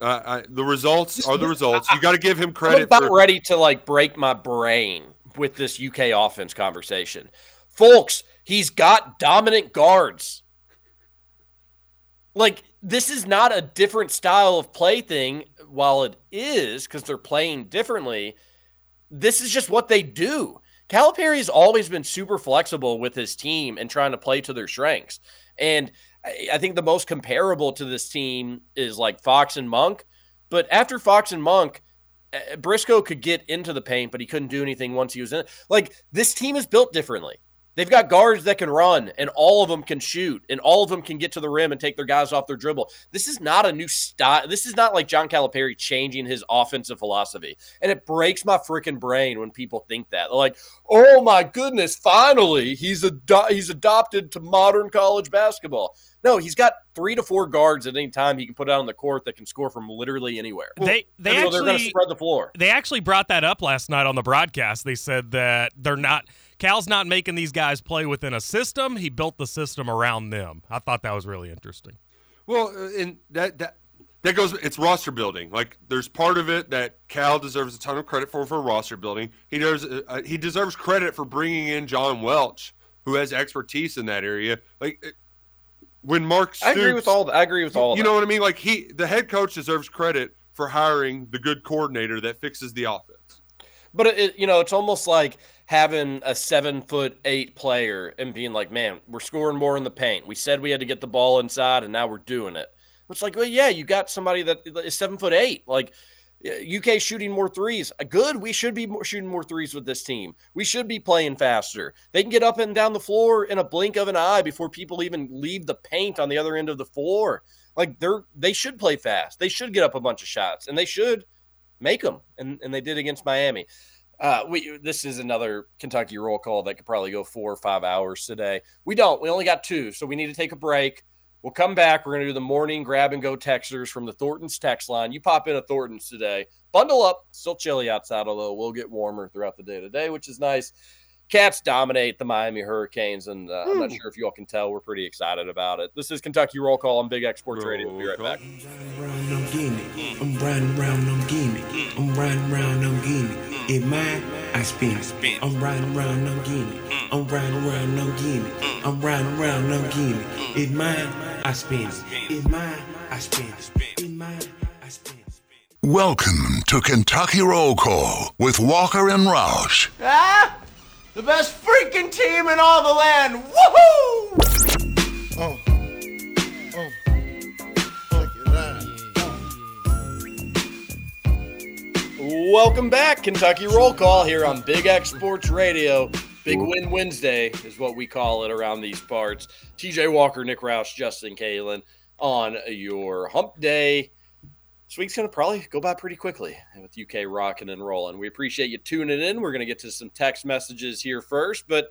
uh, I, the results are the results. You got to give him credit. I'm about for ready to like break my brain with this UK offense conversation. Folks, he's got dominant guards. like this is not a different style of play thing. While it is because they're playing differently, this is just what they do. Calipari has always been super flexible with his team and trying to play to their strengths. And I, think the most comparable to this team is like Fox and Monk. But after Fox and Monk, uh, Briscoe could get into the paint, but he couldn't do anything once he was in it. Like this team is built differently. They've got guards that can run, and all of them can shoot, and all of them can get to the rim and take their guys off their dribble. This is not a new style. This is not like John Calipari changing his offensive philosophy. And it breaks my freaking brain when people think that. They're like, "Oh my goodness, finally he's ado- he's adopted to modern college basketball." No, he's got three to four guards at any time he can put out on the court that can score from literally anywhere. They they actually spread the floor. They actually brought that up last night on the broadcast. They said that they're not Cal's not making these guys play within a system. He built the system around them. I thought that was really interesting. Well, uh, and that that that goes. It's roster building. Like there's part of it that Cal deserves a ton of credit for for roster building. He does. Uh, he deserves credit for bringing in John Welch, who has expertise in that area. Like it- when Mark, I agree with all. I agree with all. of You that. know what I mean? Like he, the head coach deserves credit for hiring the good coordinator that fixes the offense. But it, it- you know, it's almost like having a seven foot eight player and being like, "Man, we're scoring more in the paint. We said we had to get the ball inside, and now we're doing it." It's like, well, yeah, you got somebody that is seven foot eight. Like UK shooting more threes. Uh, Good. We should be shooting more threes with this team. We should be playing faster. They can get up and down the floor in a blink of an eye before people even leave the paint on the other end of the floor. Like they're they should play fast. They should get up a bunch of shots, and they should make them. And and they did against Miami. Uh, we this is another Kentucky roll call that could probably go four or five hours today. We don't. We only got two, so we need to take a break. We'll come back. We're going to do the morning grab and go texters from the Thorntons text line. You pop in a Thorntons today. Bundle up. Still chilly outside, although we'll get warmer throughout the day today, which is nice. Cats dominate the Miami Hurricanes, and uh, I'm not sure if you all can tell. We're pretty excited about it. This is Kentucky Roll Call on Big X Sports Radio. We'll be right back. I'm getting it. I'm riding around, I'm getting. I'm riding around, hmm. I'm getting it. It mine, I spend it. I'm riding around, hmm. I'm getting. I'm riding around, hmm. I'm getting. I'm riding around, I'm getting it. It mine, I spend it. It mine, I spend it. It mine, I spend. Welcome to Kentucky Roll Call with Walker and Roush. Ah! The best freaking team in all the land! Woohoo! Oh. Oh. Check it. Welcome back, Kentucky Roll Call here on Big X Sports Radio. Big Win Wednesday is what we call it around these parts. TJ Walker, Nick Roush, Justin Kalen on your hump day. This week's going to probably go by pretty quickly with UK rocking and rolling. We appreciate you tuning in. We're going to get to some text messages here first. But,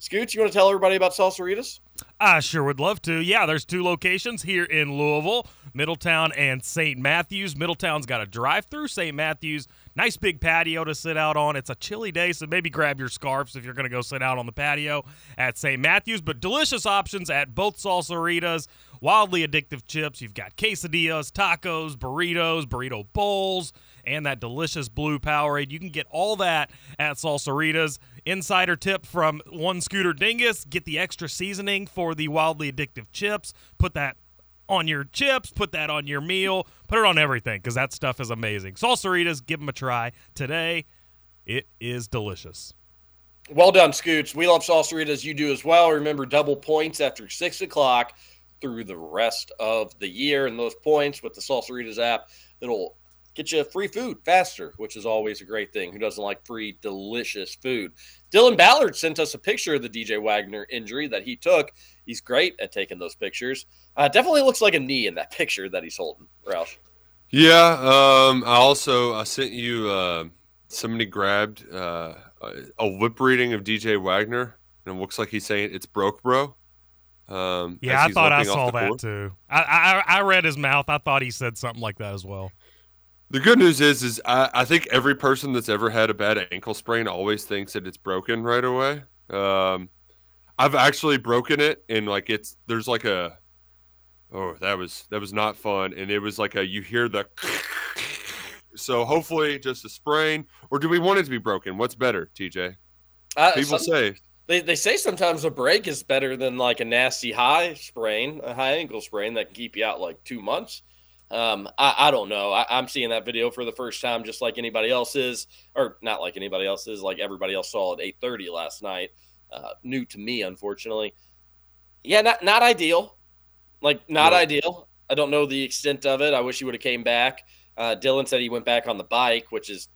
Scoots, you want to tell everybody about Salsaritas? I sure would love to. Yeah, there's two locations here in Louisville, Middletown and St. Matthews. Middletown's got a drive-through. St. Matthews, nice big patio to sit out on. It's a chilly day, so maybe grab your scarves if you're going to go sit out on the patio at St. Matthews. But delicious options at both Salsaritas. Wildly addictive chips. You've got quesadillas, tacos, burritos, burrito bowls, and that delicious blue Powerade. You can get all that at Salsaritas. Insider tip from one Scooter Dingus get the extra seasoning for the wildly addictive chips. Put that on your chips, put that on your meal, put it on everything because that stuff is amazing. Salsaritas, give them a try today. It is delicious. Well done, Scoots. We love Salsaritas. You do as well. Remember, double points after 6 o'clock through the rest of the year. And those points with the Salsaritas app, it'll get you free food faster, which is always a great thing. Who doesn't like free, delicious food? Dylan Ballard sent us a picture of the DJ Wagner injury that he took. He's great at taking those pictures. Uh, definitely looks like a knee in that (laughs) picture that he's holding, Roush. Yeah. Um. I also I sent you. Uh, somebody grabbed uh, a- a lip reading of DJ Wagner, and it looks like he's saying it's broke, bro. Um, Yeah, I thought I saw that court. too. I, I I read his mouth. I thought he said something like that as well. The good news is, is I, I think every person that's ever had a bad ankle sprain always thinks that it's broken right away. Um, I've actually broken it, and like it's there's like a oh that was that was not fun, and it was like a you hear the (laughs) so hopefully just a sprain, or do we want it to be broken? What's better, TJ? Uh, People some- say They, they say sometimes a break is better than like a nasty high sprain, a high ankle sprain that can keep you out like two months. Um, I, I don't know. I, I'm seeing that video for the first time, just like anybody else is, or not like anybody else is, like everybody else saw at 8:30 last night. Uh, new to me, unfortunately. Yeah, not not ideal. Like not No. ideal. I don't know the extent of it. I wish he would have came back. Uh, Dylan said he went back on the bike, which is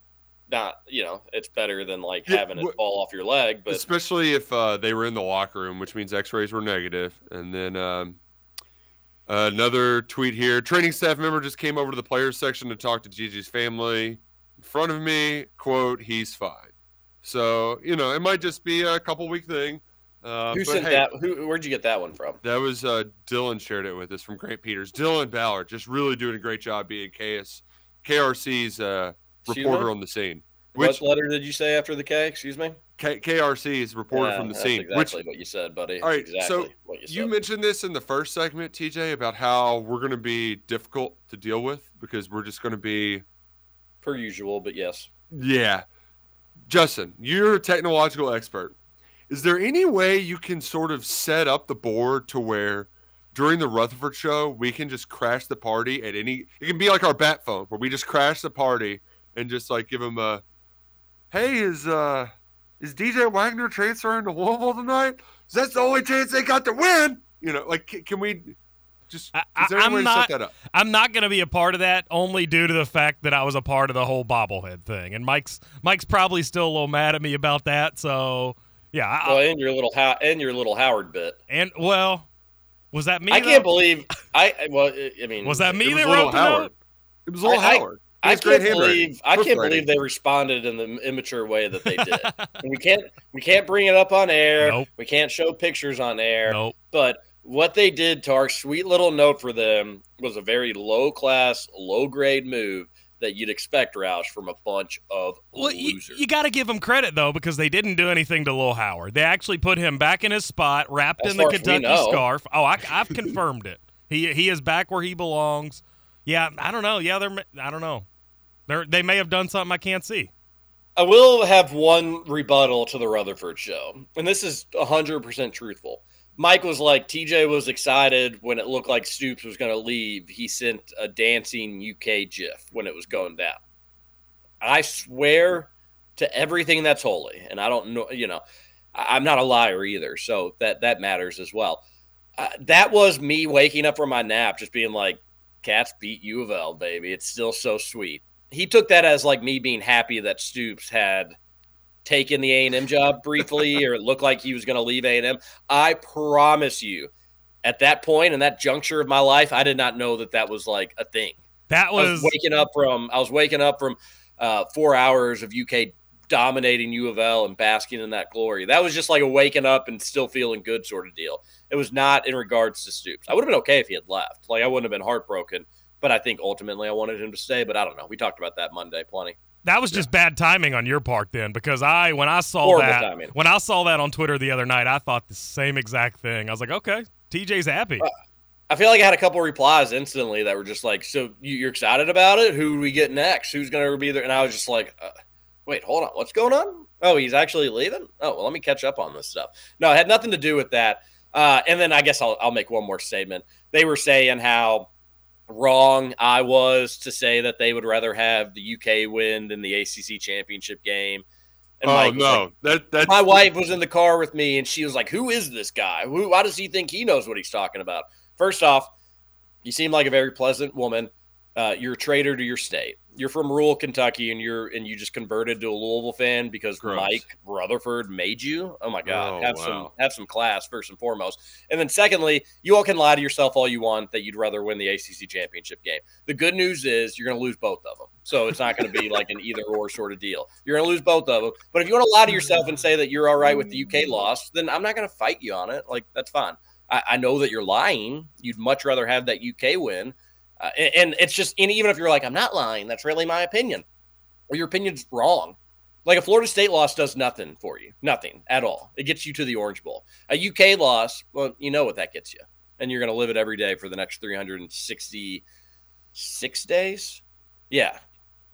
not, you know, it's better than like Yeah, having it fall off your leg. But especially if uh, they were in the locker room, which means X-rays were. And then um, another tweet here: training staff member just came over to the players section to talk to Gigi's family. In front of me, quote, "He's fine." So you know, it might just be a couple week thing. Uh, who but sent hey, that? Who? Where'd you get that one from? That was uh, Dylan shared it with us from Grant Peters. Dylan Ballard just really doing a great job being KS KRC's uh, reporter on the scene. Which what letter did you say after the K? Excuse me. K- is reporter Yeah, from the that's scene. Exactly Which what you said, buddy. all right, exactly so what you said. you mentioned this in the first segment, TJ, about how we're going to be difficult to deal with because we're just going to be per usual, but yes. Yeah. Justin, you're a technological expert. Is there any way you can sort of set up the board to where during the Rutherford show we can just crash the party at any it can be like our bat phone where we just crash the party and just like give them a hey is uh is DJ Wagner transferring to Louisville tonight? 'Cause That's the only chance they got to win. You know, like can, can we just I, is there any I'm way to not. set that up? I'm not going to be a part of that only due to the fact that I was a part of the whole bobblehead thing, and Mike's Mike's probably still a little mad at me about that. So yeah, I, Well, and your little How- and your little Howard bit. and well, was that me? I can't believe I. I- Well, I- I mean, Was that me It was that little wrote the Howard. It was little I- I- Howard. He I can't believe I can't Proofwriting. believe they responded in the immature way that they did. (laughs) We can't we can't bring it up on air. Nope. We can't show pictures on air. Nope. But what they did to our sweet little note for them was a very low class, low grade move that you'd expect, Roush, from a bunch of Well, you, losers. you got to give them credit though because they didn't do anything to Lil Howard. They actually put him back in his spot, wrapped As in the far as we Kentucky scarf. Oh, I, I've (laughs) confirmed it. He he is back where he belongs. Yeah, I don't know. Yeah, they're. I don't know. They they may have done something I can't see. I will have one rebuttal to the Rutherford show, and this is 100% truthful. Mike was like, TJ was excited when it looked like Stoops was going to leave. He sent a dancing UK GIF when it was going down. I swear to everything that's holy, and I don't know, you know, I'm not a liar either, so that that matters as well. Uh, that was me waking up from my nap, just being like, "Cats beat U of L, baby. It's still so sweet." He took that as like me being happy that Stoops had taken the A and M job briefly, or it looked like he was going to leave A and M. I promise you, at that point in that juncture of my life, I did not know that that was like a thing. That was was waking up from I was waking up from uh, four hours of UK dominating U of L and basking in that glory. That was just like a waking up and still feeling good sort of deal. It was not in regards to Stoops. I would have been okay if he had left. Like I wouldn't have been heartbroken, but I think ultimately I wanted him to stay. But I don't know. We talked about that Monday plenty. that was just bad timing on your part then because I when I saw Horrible that timing. when I saw that on Twitter the other night, I thought the same exact thing. I was like, okay, TJ's happy. I feel like I had a couple replies instantly that were just like, "So you- you're excited about it? Who do we get next? Who's going to be there?" And I was just like, uh, "Wait, hold on, what's going on? Oh, he's actually leaving. Oh, well, let me catch up on this stuff." No, it had nothing to do with that. Uh, and then I guess I'll, I'll make one more statement. They were saying how wrong I was to say that they would rather have the UK win than the ACC championship game. And oh Mike no, like, that that's my wife was in the car with me and she was like, Who is this guy? Who, why does he think he knows what he's talking about? First off, you seem like a very pleasant woman. Uh, you're a traitor to your state. You're from rural Kentucky and you're and you just converted to a Louisville fan because Gross. Mike Rutherford made you. Oh my God. Oh, have some have some class first and foremost. And then secondly, you all can lie to yourself all you want that you'd rather win the ACC championship game. The good news is you're going to lose both of them. So it's not going to be (laughs) like an either or sort of deal. You're going to lose both of them. But if you want to lie to yourself and say that you're all right with the UK loss, then I'm not going to fight you on it. Like, that's fine. I, I know that you're lying. You'd much rather have that UK win. Uh, and, and it's just, and even if you're like, I'm not lying, that's really my opinion. Well, your opinion's wrong. Like a Florida State loss does nothing for you, nothing at all. It gets you to the Orange Bowl. A UK loss, well, you know what that gets you, and you're going to live it every day for the next 366 days. Yeah,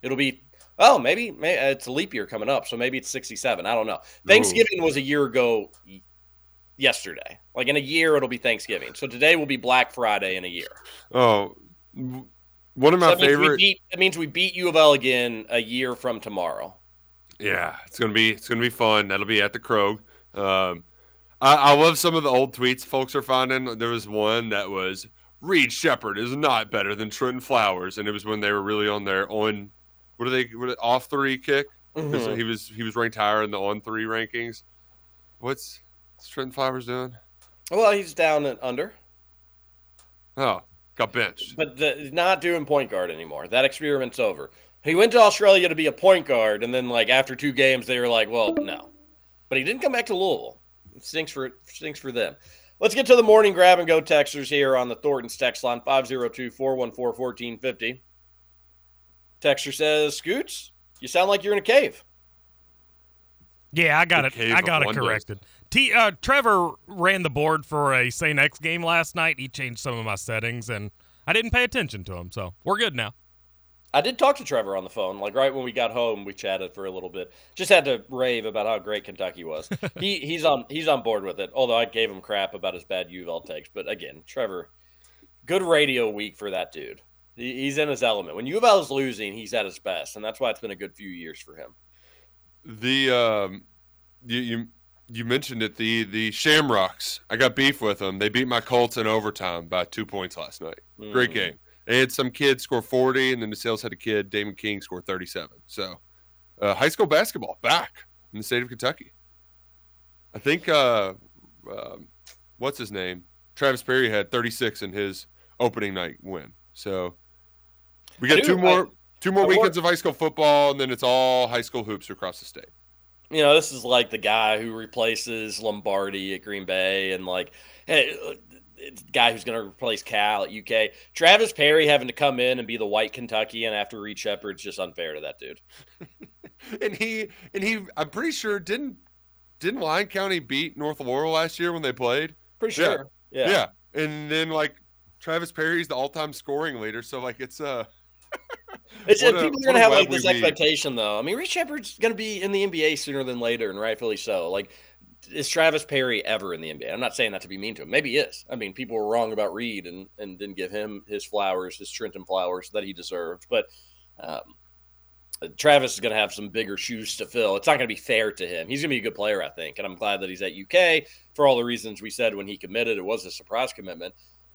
it'll be Oh, maybe, maybe it's a leap year coming up, so maybe it's 67. I don't know. Thanksgiving was a year ago yesterday. Like in a year, it'll be Thanksgiving. So today will be Black Friday in a year. Oh, one of So my means we favorite. beat. That means we beat U of L again a year from tomorrow. Yeah, it's gonna be it's gonna be fun. That'll be at the Krog. Um, I, I love some of the old tweets folks are finding. There was one that was Reed Sheppard is not better than Trentyn Flowers, and it was when they were really on their on what are they what are- off three kick? Mhm. He was he was ranked higher in the on three rankings. What's, what's Trentyn Flowers doing? Well, he's down and under, Oh, got benched. but the, not doing point guard anymore. That experiment's over. He went to Australia to be a point guard, and then like after two games, they were like, "Well, no." But he didn't come back to Louisville. It stinks for stinks for them. Let's get to the morning grab and go texters here on the Thorntons text line 502 414 1450. Texter says, Scoots, you sound like you're in a cave. Yeah, I got The it. I got it corrected. T. Uh, Trevor ran the board for a St. X game last night. He changed some of my settings, and I didn't pay attention to him, so we're good now. I did talk to Trevor on the phone. Like right when we got home, we chatted for a little bit. Just had to rave about how great Kentucky was. (laughs) he he's on he's on board with it. Although I gave him crap about his bad U of L takes. But again, Trevor, good radio week for that dude. He, he's in his element. When U of L is losing, he's at his best, and that's why it's been a good few years for him. The um, you you you mentioned it. The the Shamrocks. I got beef with them. They beat my Colts in overtime by two points last night. Great Mhm. game. They had some kid score forty, and then the sales had a kid, Damon King, score thirty-seven. So, uh, high school basketball back in the state of Kentucky. I think uh, um, what's his name? Travis Perry had thirty-six in his opening night win. So, we got two more I- two more weekends of high school football, and then it's all high school hoops across the state. You know, this is like the guy who replaces Lombardi at Green Bay, and like, hey, uh, guy who's going to replace Cal at UK. Travis Perry having to come in and be the white Kentuckian after Reed Sheppard's just unfair to that dude. (laughs) and he and he I'm pretty sure didn't didn't Lyon County beat North Laurel last year when they played? Pretty sure. Yeah. Yeah. And then like Travis Perry's the all-time scoring leader, so like it's uh It's, what a- people are gonna have like this expectation, though. I mean, Reed Sheppard's going to be in the NBA sooner than later, and rightfully so. Like, is Travis Perry ever in the NBA? I'm not saying that to be mean to him. Maybe he is. I mean, people were wrong about Reed and, and didn't give him his flowers, his Trentyn flowers that he deserved. But um, Travis is going to have some bigger shoes to fill. It's not going to be fair to him. He's going to be a good player, I think. And I'm glad that he's at UK for all the reasons we said when he committed. It was a surprise commitment.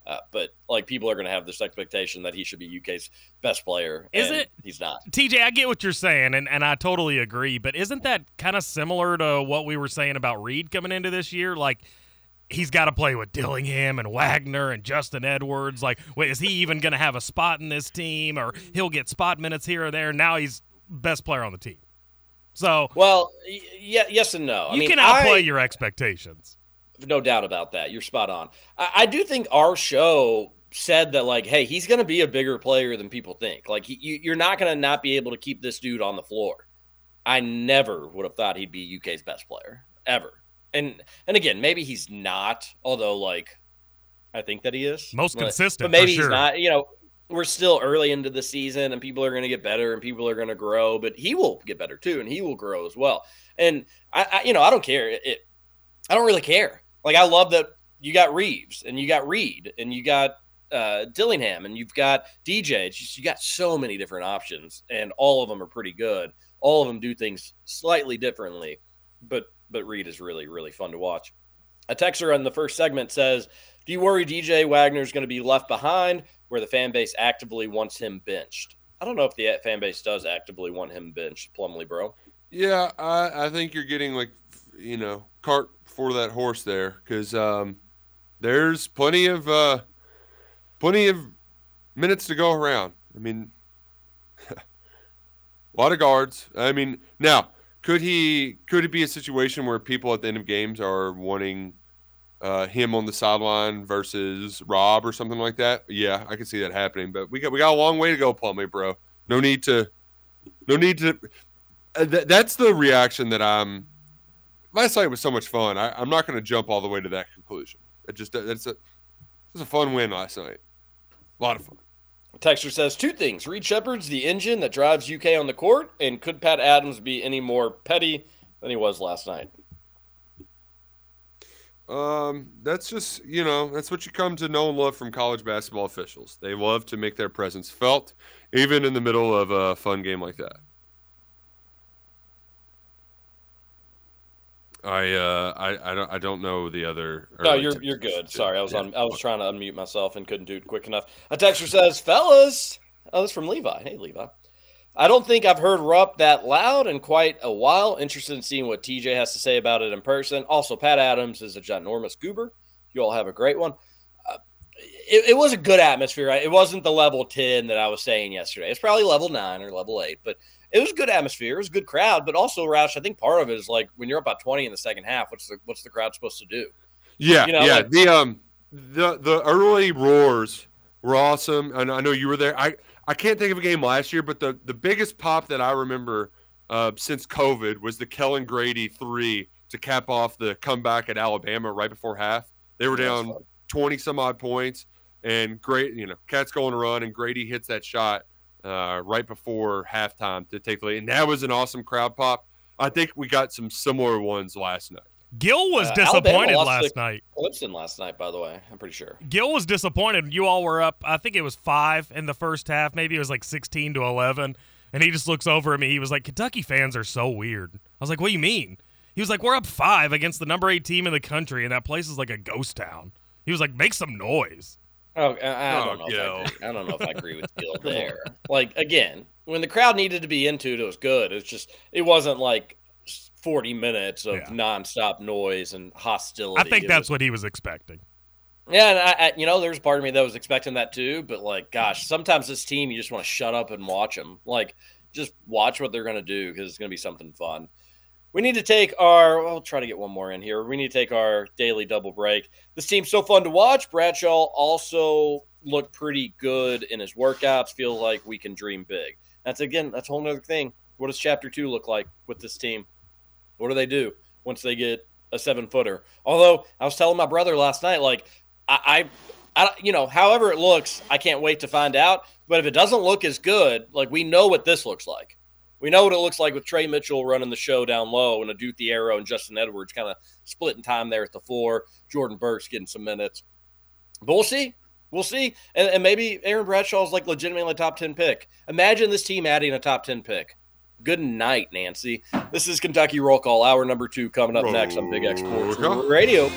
Uh, but like people are going to have this expectation that he should be UK's best player. Is and it? He's not. TJ, I get what you're saying, and, and I totally agree. But isn't that kind of similar to what we were saying about Reed coming into this year? Like, he's got to play with Dillingham and Wagner and Justin Edwards. Like, wait, is he even going to have a spot in this team, or he'll get spot minutes here or there? Now he's best player on the team. So Well, y- yeah, yes and no. I you mean, can outplay I- your expectations. No doubt about that. You're spot on. I, I do think our show said that, like, hey, he's going to be a bigger player than people think. Like, he, you, you're not going to not be able to keep this dude on the floor. I never would have thought he'd be UK's best player ever. And and again, maybe he's not. Although, like, I think that he is Most But- consistent, But maybe for he's not. You know, we're still early into the season, and people are going to get better, and people are going to grow. But he will get better too, and he will grow as well. And I, I you know, I don't care. It I don't really care. Like I love that you got Reeves and you got Reed and you got uh, Dillingham and you've got DJ. Just you got so many different options, and all of them are pretty good. All of them do things slightly differently, but but Reed is really really fun to watch. A texter on the first segment says, "Do you worry DJ Wagner is going to be left behind, where the fan base actively wants him benched?" I don't know if the fan base does actively want him benched, Plumley, bro. Yeah, I, I think you're getting like you know cart for that horse there because um, there's plenty of uh, plenty of minutes to go around. I mean, a (laughs) lot of guards. I mean, now could he could it be a situation where people at the end of games are wanting uh, him on the sideline versus Rob or something like that? Yeah, I can see that happening. But we got we got a long way to go, Plumlee, bro. No need to, no need to. Uh, th- that's the reaction that I'm. Last night was so much fun. I, I'm not going to jump all the way to that conclusion. It just that's a, it was a fun win last night. A lot of fun. Texter says two things. Reed Sheppard's the engine that drives UK on the court, and could Pat Adams be any more petty than he was last night? Um, that's just you know that's what you come to know and love from college basketball officials. They love to make their presence felt, even in the middle of a fun game like that. I uh I I don't I don't know the other. No, you're you're texters. good. Sorry, I was Yeah. on. I was trying to unmute myself and couldn't do it quick enough. A texter says, "Fellas, oh, this is from Levi. Hey, Levi. I don't think I've heard Rupp that loud in quite a while. Interested in seeing what TJ has to say about it in person. Also, Pat Adams is a ginormous goober. You all have a great one. Uh, it, it was a good atmosphere. Right? It wasn't the level ten that I was saying yesterday. It's probably level nine or level eight, but it was a good atmosphere. It was a good crowd. But also, Roush, I think part of it is like when you're up by twenty in the second half. What's the what's the crowd supposed to do? Yeah, You know, yeah. like- the um the the early roars were awesome, and I know you were there. I I can't think of a game last year, but the the biggest pop that I remember uh, since COVID was the Kellan Grady three to cap off the comeback at Alabama right before half. They were down twenty some odd points, and great, you know, Cats going to run, and Grady hits that shot uh, right before halftime to take the lead, and that was an awesome crowd pop. I think we got some similar ones last night. Gil was Uh, disappointed lost last to night. Clemson last night, by the way. I'm pretty sure. Gil was disappointed. You all were up. I think it was five in the first half. Maybe it was like sixteen to eleven. And he just looks over at me. He was like, "Kentucky fans are so weird." I was like, "What do you mean?" He was like, "We're up five against the number eight team in the country, and that place is like a ghost town." He was like, "Make some noise." Oh, I, I Oh, don't know. If I, agree. I don't know if I agree with Gil (laughs) there. Like again, when the crowd needed to be into it, it was good. It's just it wasn't like 40 minutes of Yeah. nonstop noise and hostility. I think It that's was- what he was expecting. Yeah, and I, I, you know, there's part of me that was expecting that too. But like, gosh, sometimes this team you just want to shut up and watch them. Like, just watch what they're going to do because it's going to be something fun. We need to take our. I'll try to get one more in here. We need to take our daily double break. This team's so fun to watch. Bradshaw also looked pretty good in his workouts. Feel like we can dream big. That's again. That's a whole other thing. What does Chapter Two look like with this team? What do they do once they get a seven footer? Although I was telling my brother last night, like I, I, I, you know, however it looks, I can't wait to find out. But if it doesn't look as good, like we know what this looks like. We know what it looks like with Tre Mitchell running the show down low and Adou Thiero and Justin Edwards kind of splitting time there at the four. Jordan Burks getting some minutes. But we'll see. We'll see. And, and maybe Aaron Bradshaw is like legitimately a top 10 pick. Imagine this team adding a top 10 pick. Good night, Nancy. This is Kentucky Roll Call, hour number two, coming up next on Big X Sports Roll Call. Radio.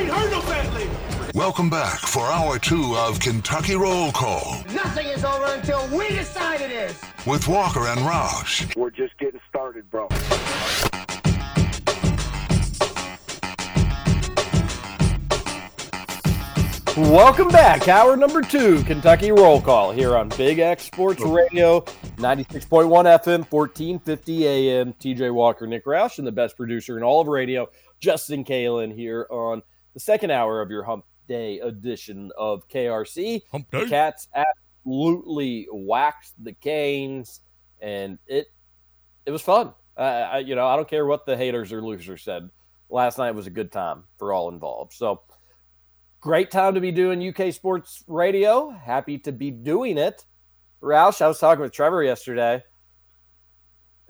Ain't heard no bad lady. Welcome back for hour two of Kentucky Roll Call Nothing is over until we decide it is. with Walker and Roush. We're just getting started, bro. Welcome back. Hour number two, Kentucky Roll Call here on Big X Sports oh. Radio, 96.1 FM, 1450 AM. TJ Walker, Nick Roush, and the best producer in all of radio, Justin Kalen, here on the second hour of your Hump Day edition of KRC. Hump The day. Cats absolutely waxed the Canes, and it it was fun. I, I, you know, I don't care what the haters or losers said. Last night was a good time for all involved. So great time to be doing UK sports radio. Happy to be doing it. Roush, I was talking with Trevor yesterday.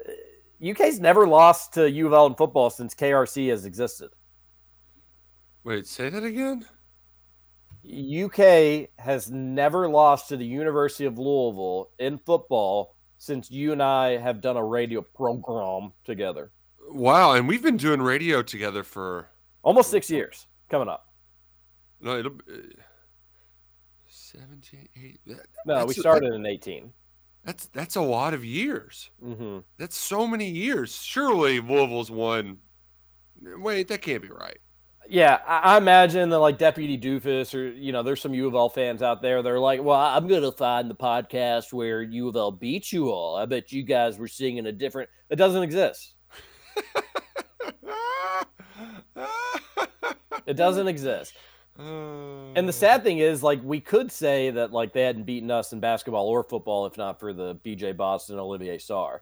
Uh, UK's never lost to U of L in football since KRC has existed. Wait, say that again? UK has never lost to the University of Louisville in football since you and I have done a radio program together. Wow, and we've been doing radio together for Almost six years coming up. no, it'll be, uh, 17, eight, that- No, we started in 18. That's that's a lot of years. hmm That's so many years. Surely Louisville's won. Wait, that can't be right. Yeah, I, I imagine that like Deputy Doofus or you know, there's some U of L fans out there. They're like, "Well, I'm gonna find the podcast where U of L beats you all. I bet you guys were singing a different." It doesn't exist. It doesn't exist. And the sad thing is, like, we could say that like they hadn't beaten us in basketball or football if not for the BJ Boston Olivier Sarr,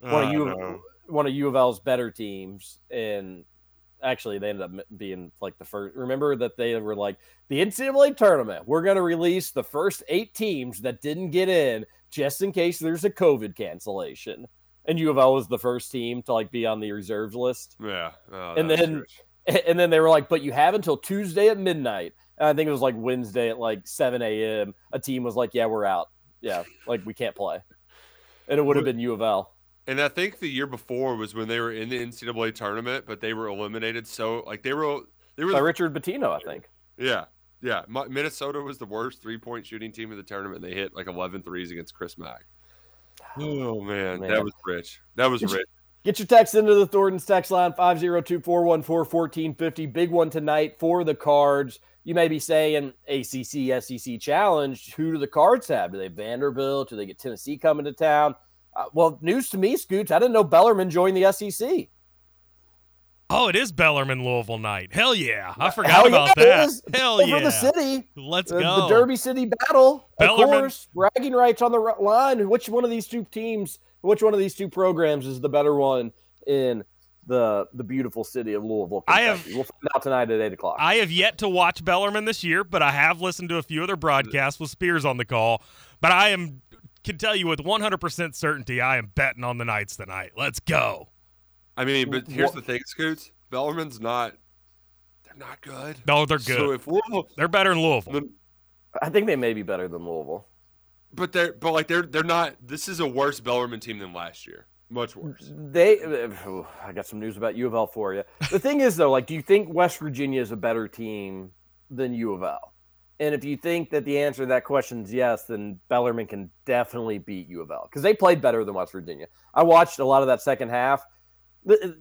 one of I U know. of one of U of L's better teams. And actually, they ended up being like the first. Remember that they were like the NCAA tournament. We're going to release the first eight teams that didn't get in just in case there's a COVID cancellation. And U of L was the first team to like be on the reserves list. Yeah. Oh, and then rich. and then they were like, but you have until Tuesday at midnight. And I think it was like Wednesday at like 7 a.m. A team was like, yeah, we're out. Yeah, like we can't play. And it would have been U of L. And I think the year before was when they were in the NCAA tournament, but they were eliminated. So like they were they were By the- Richard Pitino, I think. yeah yeah. Mi- Minnesota was the worst three point shooting team in the tournament. They hit like 11 threes against Chris Mack. (sighs) Oh, oh man, Man. that was rich. That was you- rich. Get your text into the Thorntons text line 502 414 1450. Big one tonight for the cards. You may be saying ACC SEC challenge. Who do the cards have? Do they have Vanderbilt? Do they get Tennessee coming to town? Uh, well, news to me, Scoots. I didn't know Bellarmine joined the SEC. Oh, it is Bellarmine Louisville night. Hell yeah. I forgot Hell about yeah, it that. is. Hell Over yeah. the city. Let's the, go. The Derby City battle, Bellarmine- of course. Bragging rights on the line. Which one of these two teams? Which one of these two programs is the better one in the the beautiful city of Louisville? I have-? We'll find out tonight at eight o'clock. I have yet to watch Bellarmine this year, but I have listened to a few other broadcasts with Spears on the call. But I am can tell you with 100% certainty I am betting on the Knights tonight. Let's go. I mean, but here's Wha- the thing, Scoots. Bellarmine's not. They're not good. No, they're good. So if Louisville, they're better than Louisville. the- I think they may be better than Louisville. but they're but like they're they're not. This is a worse Bellarmine team than last year. Much worse. They, oh, (sighs) I got some news about U of L for you. The thing is, though, like, do you think West Virginia is a better team than U of L? And if you think that the answer to that question is yes, then Bellarmine can definitely beat U of L because they played better than West Virginia. I watched a lot of that second half. The-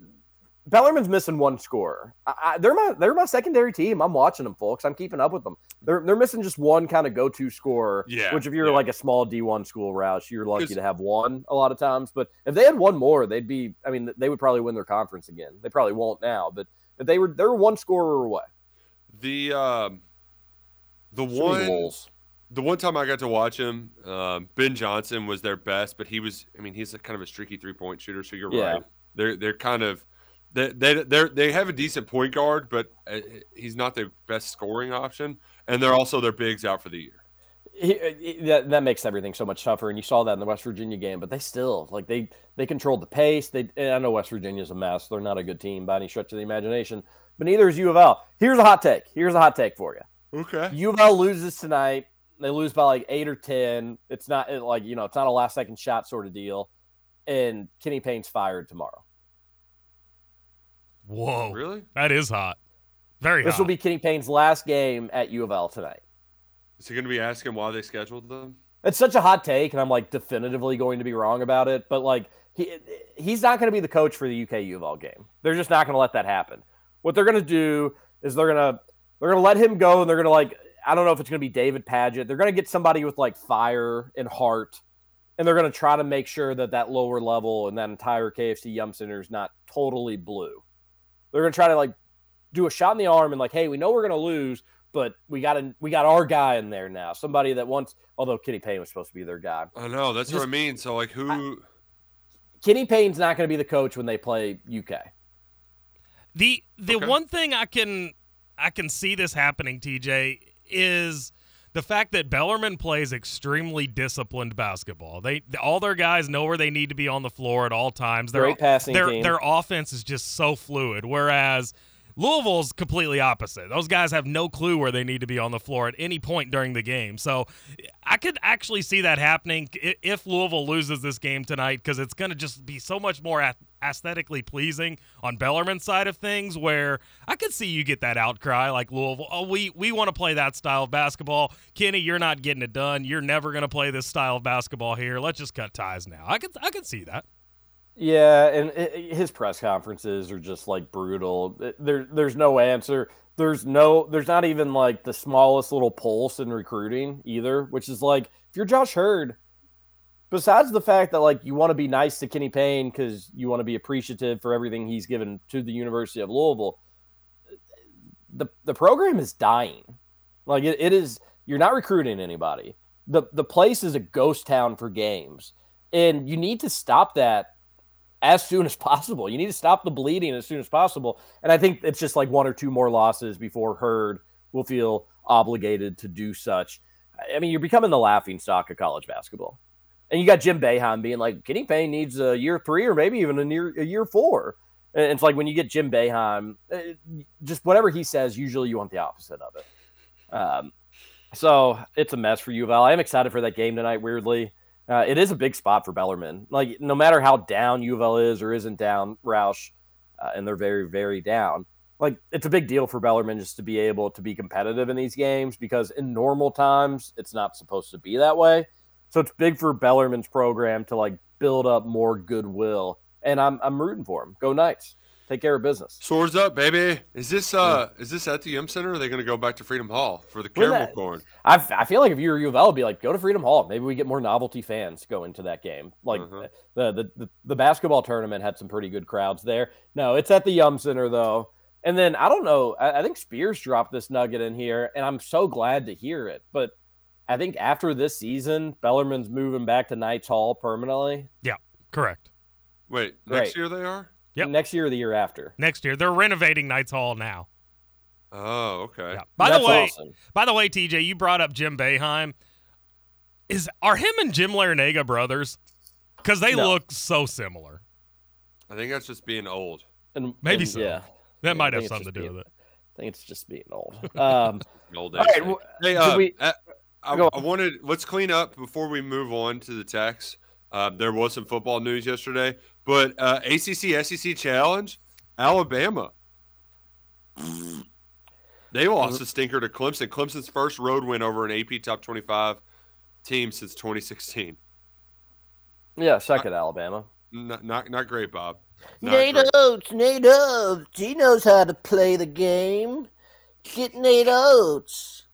Bellarmine's missing one scorer. I, I, they're my they're my secondary team. I'm watching them, folks. I'm keeping up with them. They're they're missing just one kind of go to scorer. Yeah, Which if you're yeah. like a small D1 school, Roush, you're lucky to have one a lot of times. But if they had one more, they'd be. I mean, they would probably win their conference again. They probably won't now, but if they were, they're one scorer away. The um, the one the one time I got to watch him, um, Ben Johnson was their best, but he was. I mean, he's a kind of a streaky three point shooter. So you're Yeah. right. They're they're kind of they they they they have a decent point guard, but uh, he's not their best scoring option, and they're also their bigs out for the year. He, he- that, that makes everything so much tougher, and you saw that in the West Virginia game. But they still like they they controlled the pace. They I know West Virginia's a mess. They're not a good team by any stretch of the imagination. But neither is U of L. Here's a hot take. Here's a hot take for you. Okay. U of L loses tonight. They lose by like eight or ten. It's not it- like you know, it's not a last second shot sort of deal. And Kenny Payne's fired tomorrow. Whoa. Really? That is hot. Very This hot. will be Kenny Payne's last game at U of L tonight. Is he going to be asking why they scheduled them? It's such a hot take, and I'm like definitively going to be wrong about it. But like he he's not going to be the coach for the UK U of L game. They're just not going to let that happen. What they're going to do is they're going to they're going to let him go, and they're going to like I don't know if it's going to be David Padgett. They're going to get somebody with like fire and heart, and they're going to try to make sure that that lower level and that entire KFC Yum Center is not totally blue. They're going to try to like do a shot in the arm and like, hey, we know we're going to lose, but we got to we got our guy in there now. Somebody that wants, although Kenny Payne was supposed to be their guy. I know that's what I mean. So like, who? Kenny Payne's not going to be the coach when they play UK. The the Okay. one thing I can I can see this happening, TJ, is the fact that Bellarmine plays extremely disciplined basketball. They all their guys know where they need to be on the floor at all times. Their Great passing their team. their offense is just so fluid. Whereas Louisville's completely opposite. Those guys have no clue where they need to be on the floor at any point during the game. So I could actually see that happening if Louisville loses this game tonight because it's going to just be so much more aesthetically pleasing on Bellarmine's side of things. Where I could see you get that outcry like Louisville. Oh, we we want to play that style of basketball. Kenny, you're not getting it done. You're never going to play this style of basketball here. Let's just cut ties now. I could I could see that. Yeah, and i- i- his press conferences are just like brutal. There, there's no answer. There's no, there's not even like the smallest little pulse in recruiting either. Which is like, if you're Josh Heird, besides the fact that like you want to be nice to Kenny Payne because you want to be appreciative for everything he's given to the University of Louisville, the the program is dying. Like it, it is. You're not recruiting anybody. the The place is a ghost town for games, and you need to stop that as soon as possible. You need to stop the bleeding as soon as possible. And I think it's just like one or two more losses before Heird will feel obligated to do such. I mean, you're becoming the laughing stock of college basketball. And you got Jim Boeheim being like, Kenny Payne needs a year three or maybe even a year a year four. And it's like when you get Jim Boeheim, eh, just whatever he says, usually you want the opposite of it. Um, so it's a mess for U of L. I am excited for that game tonight. Weirdly, uh, it is a big spot for Bellarmine. Like no matter how down U of L is or isn't down, Roush, uh, and they're very very down. Like it's a big deal for Bellarmine just to be able to be competitive in these games because in normal times it's not supposed to be that way. So it's big for Bellarmine's program to like build up more goodwill, and I'm I'm rooting for him. Go Knights, take care of business. Swords up, baby. Is this uh is this at the Yum Center? Or are they going to go back to Freedom Hall for the caramel that- corn? I, I feel like if you were U of L, it'd be like go to Freedom Hall. Maybe we get more novelty fans go into that game. Like Uh-huh. the, the the the basketball tournament had some pretty good crowds there. No, it's at the Yum Center though. And then I don't know. I, I think Spears dropped this nugget in here, and I'm so glad to hear it. But I think after this season, Bellarmine's moving back to Knights Hall permanently. Yeah, correct. Wait, Great. next year they are? Yep. Next year or the year after. Next year, they're renovating Knights Hall now. Oh, okay. Yeah. By That's the way, awesome. by the way, TJ, you brought up Jim Boeheim. Is are him and Jim Larranaga brothers? Because they No. look so similar. I think that's just being old. And Maybe and, so. Yeah, That Yeah, might have something to do being- with it. I think it's just being old. Um, (laughs) Old all age right, thing. well, Hey, uh, we- uh, I, I wanted let's clean up before we move on to the text. Uh, there was some football news yesterday, but uh, ACC SEC challenge, Alabama. They lost a stinker to Clemson. Clemson's first road win over an AP top twenty-five team since 2016. yeah, suck it, Alabama. Not not, not great, Bob. Not Nate great. Oats, Nate Oats. He knows how to play the game. Get Nate Oats.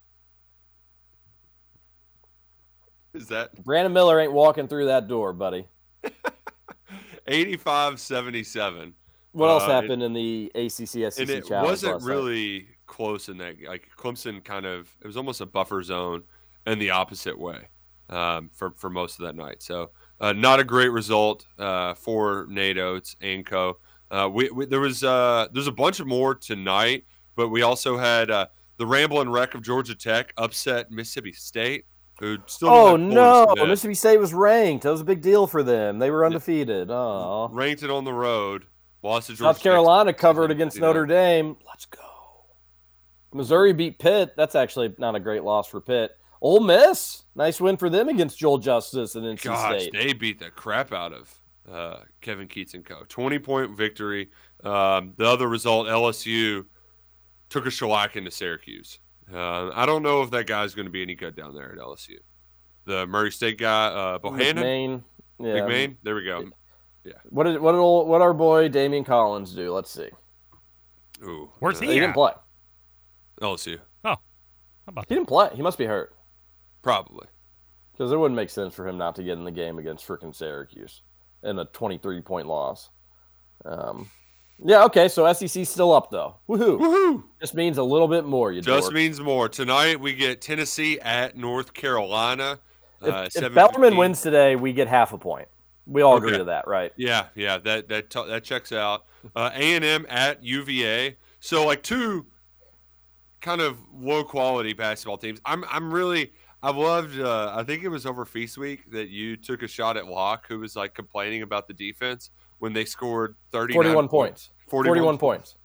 Is that Brandon Miller ain't walking through that door, buddy. (laughs) 85-77? What else Uh, it- happened in the ACC SEC and it challenge? wasn't really close in that like clemson kind of it was almost a buffer zone in the opposite way um, for, for most of that night so uh, not a great result uh, for nate oats and co uh, we, we, there was uh, there's a bunch of more tonight but we also had uh, the rambling wreck of georgia tech upset mississippi state who still Oh no! Mississippi State was ranked. That was a big deal for them. They were undefeated. Oh, ranked it on the road lost to georgia South Carolina covered against 69. Notre Dame. Let's go. Missouri beat Pitt. That's actually not a great loss for Pitt. Ole Miss, nice win for them against Joel Justice and NC Gosh, State. they beat the crap out of uh, Kevin Keatts and Co. 20 point victory. Um, the other result, LSU took a shellac into Syracuse. Uh, I don't know if that guy's going to be any good down there at LSU. The Murray State guy, uh, Bohannon, McMahon. Yeah. McMahon. There we go. Yeah. What did what did old, what our boy Daimion Collins do? Let's see. Ooh, Where's uh, he He didn't play. LSU, Oh, How about He didn't play. He must be hurt probably. because it wouldn't make sense for him not to get in the game against freaking Syracuse in a 23 point loss. Um, yeah. Okay. So SEC's still up though. Woohoo! Woohoo! Just means a little bit more. You Just dork. means more. Tonight we get Tennessee at North Carolina. if, uh, if 7:15. Bellarmine wins today, we get half a point. We all agree to that, right? Yeah, yeah, that that t- that checks out. Uh, A and M at UVA. So like two kind of low quality basketball teams. I'm I'm really I've loved. Uh, I think it was over Feast Week that you took a shot at Locke, who was like complaining about the defense when they scored 39 41 points. 41, 41 points.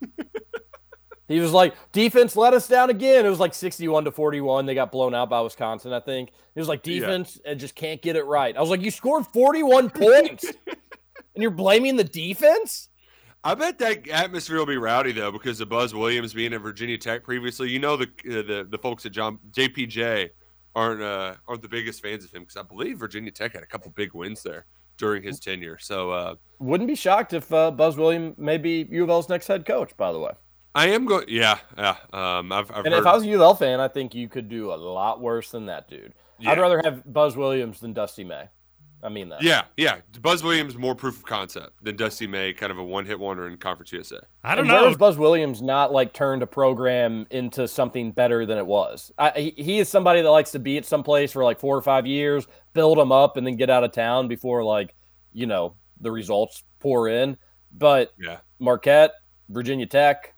he was like, defense let us down again. It was like 61 to 41. They got blown out by Wisconsin, I think. It was like Yeah. defense and just can't get it right. I was like, you scored 41 (laughs) points and you're blaming the defense? I bet that atmosphere will be rowdy though because of Buzz Williams being at Virginia Tech previously. You know the uh, the the folks at John JPJ aren't uh, aren't the biggest fans of him because I believe Virginia Tech had a couple big wins there during his tenure. So uh, wouldn't be shocked if uh, Buzz Williams may be U of L's next head coach. By the way, I am going. Yeah, yeah. Um, I've, I've and heard. if I was a U of L fan, I think you could do a lot worse than that dude. Yeah. I'd rather have Buzz Williams than Dusty May. I mean that. yeah, yeah. Buzz Williams more proof of concept than Dusty May, kind of a one hit wonder in Conference USA. I don't And where know. has Buzz Williams not like turned a program into something better than it was? I, he, he is somebody that likes to be at some place for like four or five years, build them up, and then get out of town before like you know the results pour in. But Yeah. Marquette, Virginia Tech,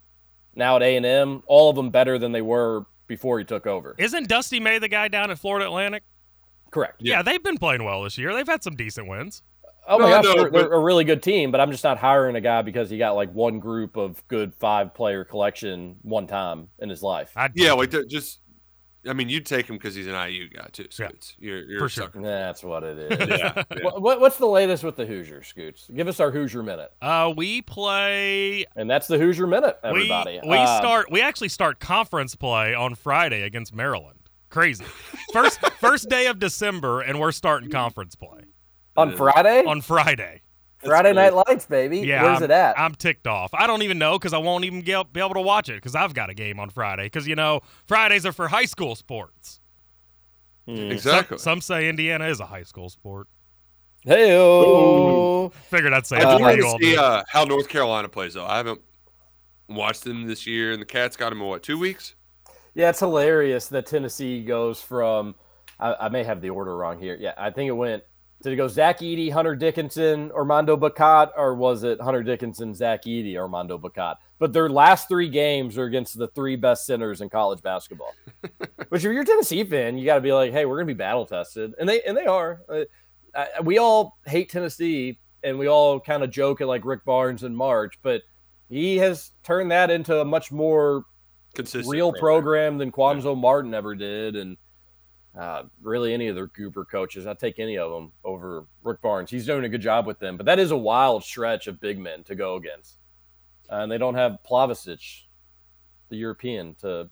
now at A and M, all of them better than they were before he took over. Isn't Dusty May the guy down at Florida Atlantic? Correct. Yeah, they've been playing well this year. They've had some decent wins. Oh my No, gosh, no, they're, they're a really good team, but I'm just not hiring a guy because he got like one group of good five player collection one time in his life. I'd Yeah, like just. I mean, you'd take him because he's an IU guy too. Scoots. You're, you're For a sure. That's what it (laughs) is. Yeah, (laughs) yeah. What, what- what's the latest with the Hoosiers, Scoots? Give us our Hoosier minute, Uh, we play. and that's the Hoosier minute, everybody. We, we Uh, start. We actually start conference play on Friday against Maryland. Crazy. First (laughs) first day of December, and we're starting conference play on Friday. on Friday. Friday Night Lights, baby. Yeah, Where's I'm, it at? I'm ticked off. I don't even know because I won't even get, be able to watch it because I've got a game on Friday. Because you know Fridays are for high school sports. Some, Exactly. some say Indiana is a high school sport. Hey, Figured I'd say I it do want to see uh, how North Carolina plays though. I haven't watched them this year, and the Cats got them in what two weeks? Yeah, it's hilarious that Tennessee goes from. I, I may have the order wrong here. Yeah, I think it went. Did it go Zach Edey, Hunter Dickinson, Armando Bacot, or was it Hunter Dickinson, Zach Edey, Armando Bacot? But their last three games are against the three best centers in college basketball. (laughs) Which, if you're a Tennessee fan, you got to be like, "Hey, we're gonna be battle tested," and they and they are. Uh, we all hate Tennessee, and we all kind of joke at like Rick Barnes in March, but he has turned that into a much more Consistent. real program than Cuonzo Martin ever did, and uh, really any of the Goober coaches. I'd take any of them over Rick Barnes. He's doing a good job with them, but that is a wild stretch of big men to go against, Uh, and they don't have Plavsic, the European, to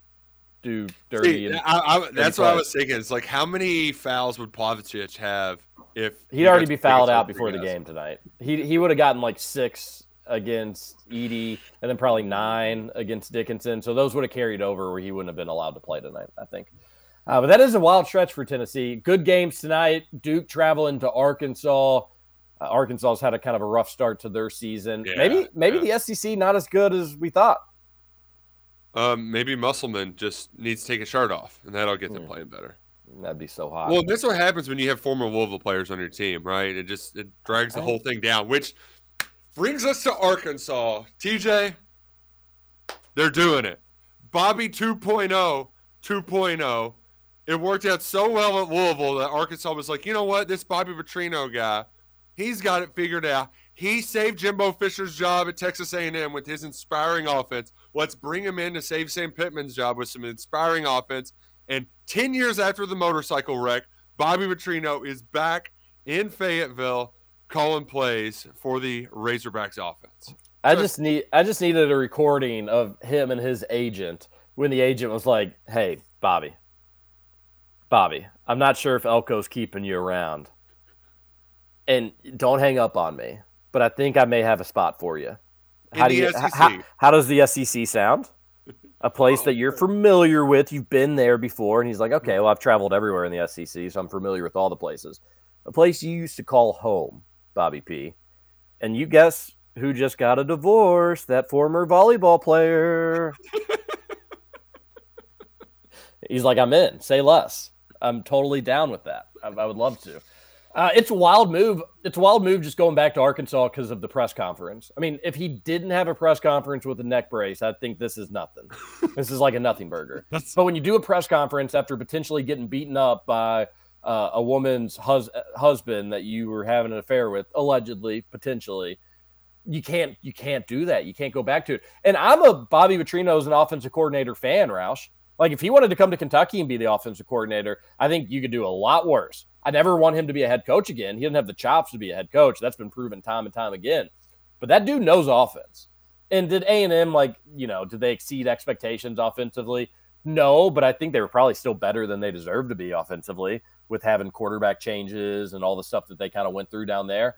do dirty. See, and I, I, that's what I was thinking. It's like how many fouls would Plavsic have if He'd already be fouled out before the game tonight. He he would have gotten like six against Edey, and then probably nine against Dickinson. So those would have carried over where he wouldn't have been allowed to play tonight. I think. Uh, but that is a wild stretch for Tennessee. Good games tonight. Duke traveling to Arkansas. Uh, Arkansas's had a kind of a rough start to their season. Yeah, maybe maybe the SEC not as good as we thought. Um, maybe Musselman just needs to take a shirt off, and that'll Hmm. get them playing better. That'd be so hot. Well, that's what happens when you have former Louisville players on your team, right? It just it drags the whole thing down, which brings us to Arkansas. TJ, they're doing it. Bobby 2.0, 2.0. It worked out so well at Louisville that Arkansas was like, you know what? This Bobby Petrino guy, he's got it figured out. He saved Jimbo Fisher's job at Texas A&M with his inspiring offense. Let's bring him in to save Sam Pittman's job with some inspiring offense. And 10 years after the motorcycle wreck, Bobby Petrino is back in Fayetteville calling plays for the Razorbacks offense. I just need I just needed a recording of him and his agent when the agent was like, "Hey, Bobby, Bobby, I'm not sure if Elko's keeping you around, and don't hang up on me, but I think I may have a spot for you. How do you how, how does the SEC sound? A place that you're familiar with, you've been there before." And he's like, "Okay, well, I've traveled everywhere in the SEC, so I'm familiar with all the places. A place you used to call home, Bobby P." And you guess who just got a divorce? That former volleyball player. (laughs) He's like, I'm in. Say less. I'm totally down with that. I, I would love to. Uh, it's a wild move. It's a wild move just going back to Arkansas because of the press conference. I mean, if he didn't have a press conference with a neck brace, I think this is nothing. (laughs) this is like a nothing burger. That's But when you do a press conference after potentially getting beaten up by uh, a woman's hus- husband that you were having an affair with, allegedly, potentially, you can't you can't do that. You can't go back to it. And I'm a Bobby Petrino as an offensive coordinator fan, Roush. Like if he wanted to come to Kentucky and be the offensive coordinator, I think you could do a lot worse. I never want him to be a head coach again. He doesn't have the chops to be a head coach. That's been proven time and time again. But that dude knows offense. And did A and M like you know did they exceed expectations offensively? No, but I think they were probably still better than they deserved to be offensively with having quarterback changes and all the stuff that they kind of went through down there.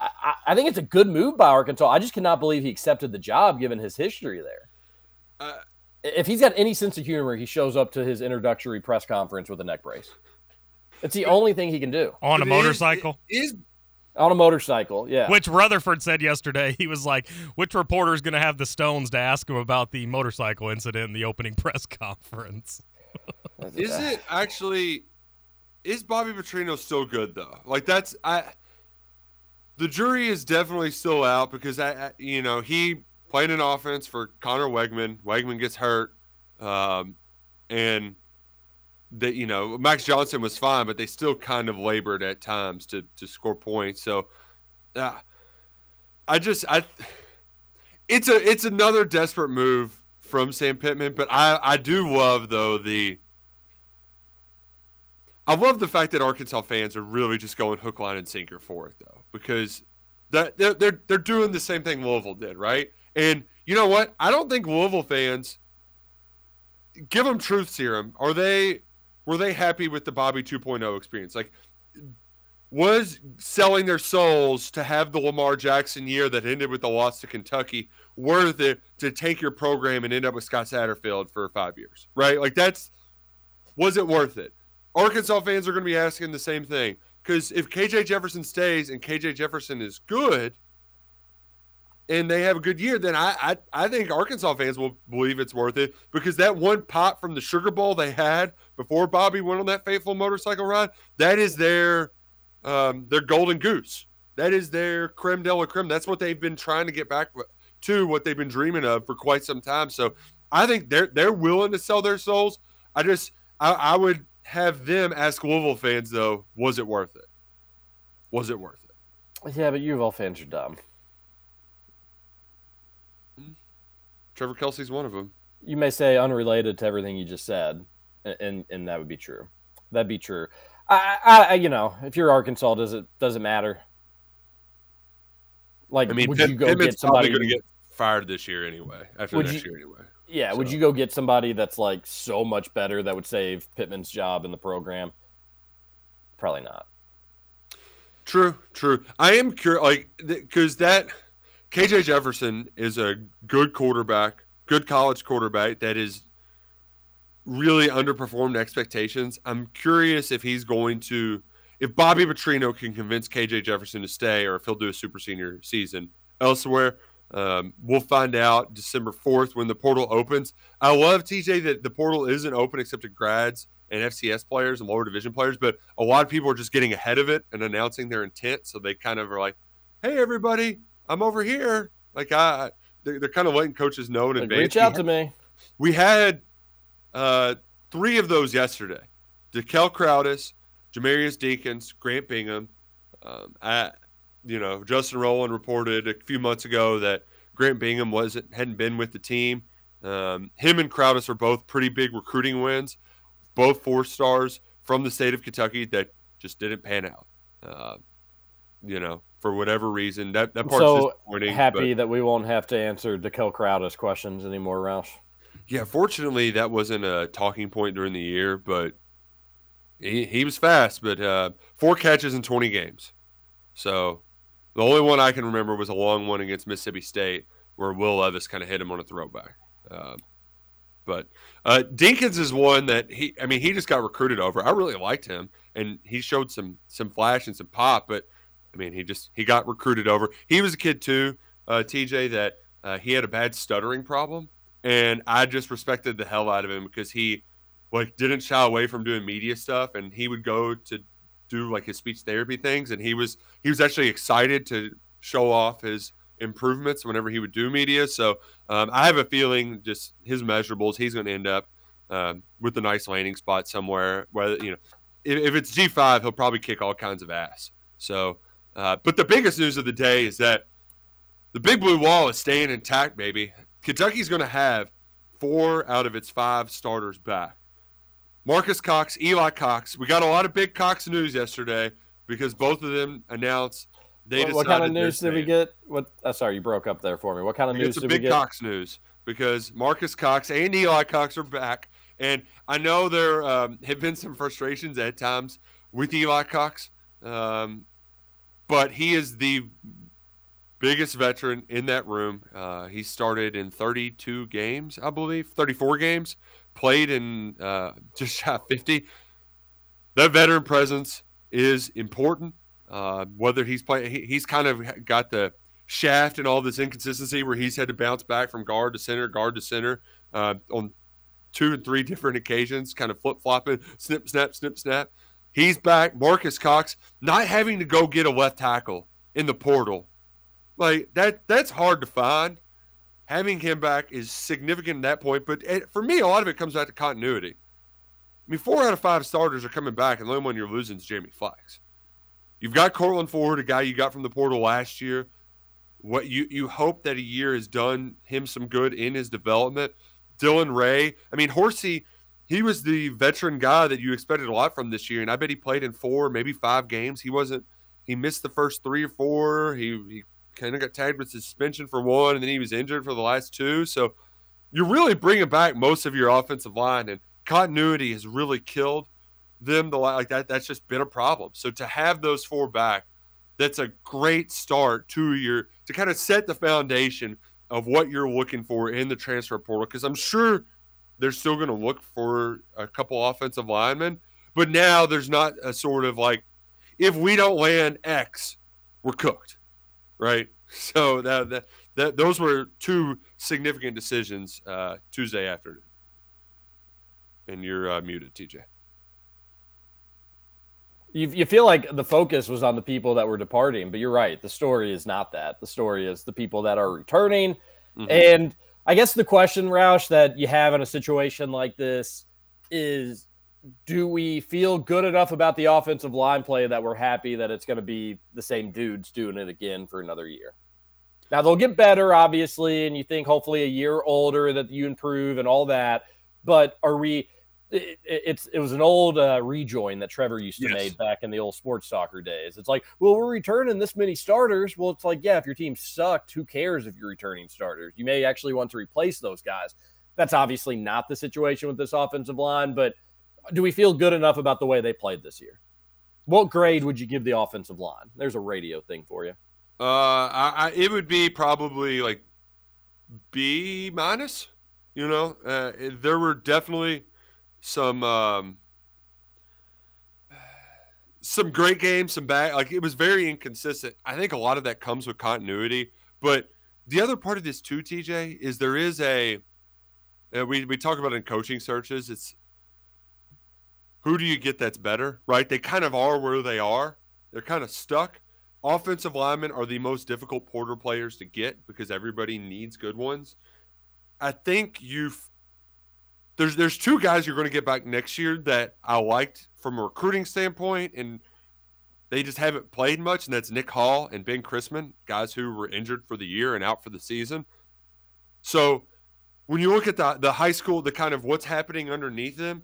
I, I think it's a good move by Arkansas. I just cannot believe he accepted the job given his history there. Uh, if he's got any sense of humor, he shows up to his introductory press conference with a neck brace. It's the only thing he can do on a But is- motorcycle. Is on a motorcycle. Yeah, Which Rutherford said yesterday. He was like, which reporter is going to have the stones to ask him about the motorcycle incident in the opening (laughs) press conference? Is it actually? Is Bobby Petrino still good though? Like that's I. The jury is definitely still out because I, I you know, he played an offense for Conner Weigman. Wegman gets hurt, um, and that you know Max Johnson was fine, but they still kind of labored at times to to score points. So, uh, I just I, it's a it's another desperate move from Sam Pittman, but I I do love though the. I love the fact that Arkansas fans are really just going hook, line, and sinker for it, though, because that they're, they're they're doing the same thing Louisville did, right? And you know what? I don't think Louisville fans give them truth serum. Are they were they happy with the Bobby 2.0 experience? Like, was selling their souls to have the Lamar Jackson year that ended with the loss to Kentucky worth it to take your program and end up with Scott Satterfield for five years, right? Like that's was it worth it? Arkansas fans are going to be asking the same thing because if KJ Jefferson stays and KJ Jefferson is good and they have a good year, then I, I I think Arkansas fans will believe it's worth it because that one pot from the Sugar Bowl they had before Bobby went on that fateful motorcycle ride, that is their um, their golden goose. That is their creme de la creme. That's what they've been trying to get back to, what they've been dreaming of for quite some time. So I think they're they're willing to sell their souls. I just I, I would have them ask Louisville fans though, was it worth it? Was it worth it? yeah, but U of L fans are dumb. Trevor Kelsey's one of them. You may say unrelated to everything you just said, and and that would be true. That'd be true. I, I, you know, if you're Arkansas, does it does it matter? Like, I mean, would Pitt- you go Pittman's get somebody? going to get fired this year anyway. After Would next you- year anyway. yeah, would you go get somebody that's like so much better that would save Pittman's job in the program? Probably not. True, true. I am curious, like, because that KJ Jefferson is a good quarterback, good college quarterback that is really underperformed expectations. I'm curious if he's going to, if Bobby Petrino can convince KJ Jefferson to stay, or if he'll do a super senior season elsewhere. Um, we'll find out December 4th when the portal opens. I love TJ that the portal isn't open except to grads and FCS players and lower division players, but a lot of people are just getting ahead of it and announcing their intent. So they kind of are like, "Hey, everybody, I'm over here." Like I, they're, they're kind of letting coaches know in Like, advance. reach out to me. we had uh, three of those yesterday. DeKel Crowdus, Jamarius Deacons, Grant Bingham. Um, I, you know, Justin Rowland reported a few months ago that Grant Bingham wasn't hadn't been with the team. Um, him and Crowdus are both pretty big recruiting wins, both four stars from the state of Kentucky that just didn't pan out. Uh, you know, for whatever reason, that that part's so disappointing. happy but- that we won't have to answer DeKel Crowdus questions anymore, Roush. Yeah, fortunately, that wasn't a talking point during the year, but he, he was fast. But uh, four catches in 20 games. So the only one I can remember was a long one against Mississippi State where Will Levis kind of hit him on a throwback. Um, but uh, Dinkins is one that he, I mean, he just got recruited over. I really liked him, and he showed some some flash and some pop. But I mean, he just he got recruited over. He was a kid too, uh, TJ, that uh, he had a bad stuttering problem, and I just respected the hell out of him because he like didn't shy away from doing media stuff, and he would go to do like his speech therapy things, and he was he was actually excited to show off his improvements whenever he would do media. So um, I have a feeling just his measurables, he's going to end up um, with a nice landing spot somewhere. Whether you know, if, if it's G five, he'll probably kick all kinds of ass. So, uh, but the biggest news of the day is that the big blue wall is staying intact, baby. Kentucky's going to have four out of its five starters back. Marques Cox, Eli Cox. We got a lot of big Cox news yesterday because both of them announced they What, what kind of news did we get? What? Uh, sorry, you broke up there for me. What kind of news did we big get? Cox news because Marques Cox and Eli Cox are back, and I know there um, have been some frustrations at times with Eli Cox. Um, but he is the biggest veteran in that room. Uh, he started in 32 games, I believe, 34 games, played in uh, (laughs) just shot 50. That veteran presence is important. Uh, whether he's playing, he, he's kind of got the shaft and all this inconsistency where he's had to bounce back from guard to center, guard to center uh, on two and three different occasions, kind of flip flopping, snip, snap, snip, snap. He's back. Marques Cox not having to go get a left tackle in the portal. Like that that's hard to find. Having him back is significant at that point, but it, for me, a lot of it comes back to continuity. I mean, four out of five starters are coming back, and the only one you're losing is Jamie Flax. You've got Courtland Ford, a guy you got from the portal last year. What you you hope that a year has done him some good in his development. Dylan Ray, I mean, Horsey, he was the veteran guy that you expected a lot from this year, and I bet he played in four, maybe five games. He wasn't. He missed the first three or four. He, he kind of got tagged with suspension for one, and then he was injured for the last two. So you're really bringing back most of your offensive line, and continuity has really killed them. The like that that's just been a problem. So to have those four back, that's a great start to your to kind of set the foundation of what you're looking for in the transfer portal. Because I'm sure they're still going to look for a couple offensive linemen, but now there's not a sort of like if we don't land X, we're cooked, right? (laughs) So that that, that those were two significant decisions uh, Tuesday afternoon. And you're uh, muted, TJ. You, you feel like the focus was on the people that were departing, but you're right. The story is not that. The story is the people that are returning. Mm-hmm. And I guess the question, Roush, that you have in a situation like this is do we feel good enough about the offensive line play that we're happy that it's going to be the same dudes doing it again for another year? Now they'll get better, obviously, and you think hopefully a year older that you improve and all that. But are we? It, it's it was an old uh, rejoin that Trevor used to yes. make back in the old sports soccer days. It's like, well, we're returning this many starters. Well, it's like, yeah, if your team sucked, who cares if you're returning starters? You may actually want to replace those guys. That's obviously not the situation with this offensive line, but do we feel good enough about the way they played this year? What grade would you give the offensive line? There's a radio thing for you. Uh, I, I it would be probably like B minus. You know, uh, there were definitely some um, some great games, some bad. Like it was very inconsistent. I think a lot of that comes with continuity. But the other part of this too, TJ, is there is a we we talk about in coaching searches. It's who do you get that's better, right? They kind of are where they are. They're kind of stuck. Offensive linemen are the most difficult porter players to get because everybody needs good ones. I think you've there's there's two guys you're going to get back next year that I liked from a recruiting standpoint, and they just haven't played much, and that's Nick Hall and Ben Christman, guys who were injured for the year and out for the season. So when you look at the the high school, the kind of what's happening underneath them,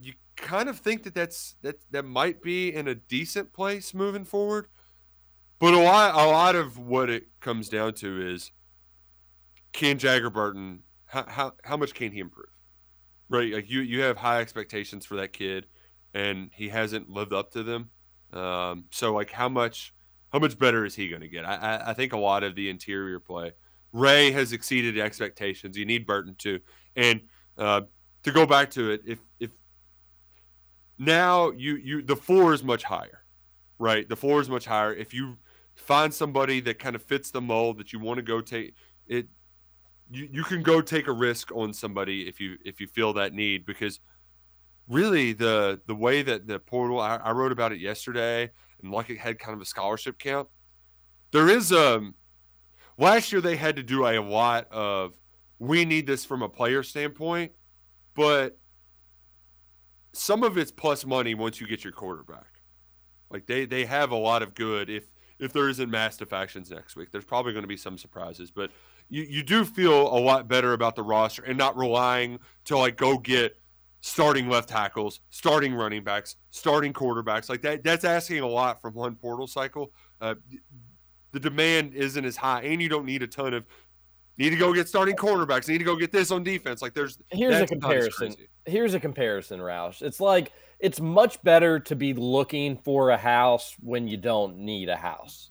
you kind of think that that's that that might be in a decent place moving forward. But a lot, a lot of what it comes down to is can Jagger Burton how, how how much can he improve? Right, like you you have high expectations for that kid, and he hasn't lived up to them. Um, so like how much how much better is he going to get? I, I I think a lot of the interior play. Ray has exceeded expectations. You need Burton too, and uh, to go back to it, if if now you you the floor is much higher, right? The floor is much higher. If you find somebody that kind of fits the mold that you want to go take it you, you can go take a risk on somebody if you if you feel that need because really the the way that the portal I, I wrote about it yesterday and like it had kind of a scholarship camp there is a last year they had to do a lot of we need this from a player standpoint but some of it's plus money once you get your quarterback like they they have a lot of good if if there isn't mass defections next week. There's probably going to be some surprises, but you, you do feel a lot better about the roster and not relying to like go get starting left tackles, starting running backs, starting quarterbacks. Like that, that's asking a lot from one portal cycle. Uh, the demand isn't as high, and you don't need a ton of. Need to go get starting quarterbacks. Need to go get this on defense. Like there's here's a comparison. Here's a comparison, Roush. It's like it's much better to be looking for a house when you don't need a house.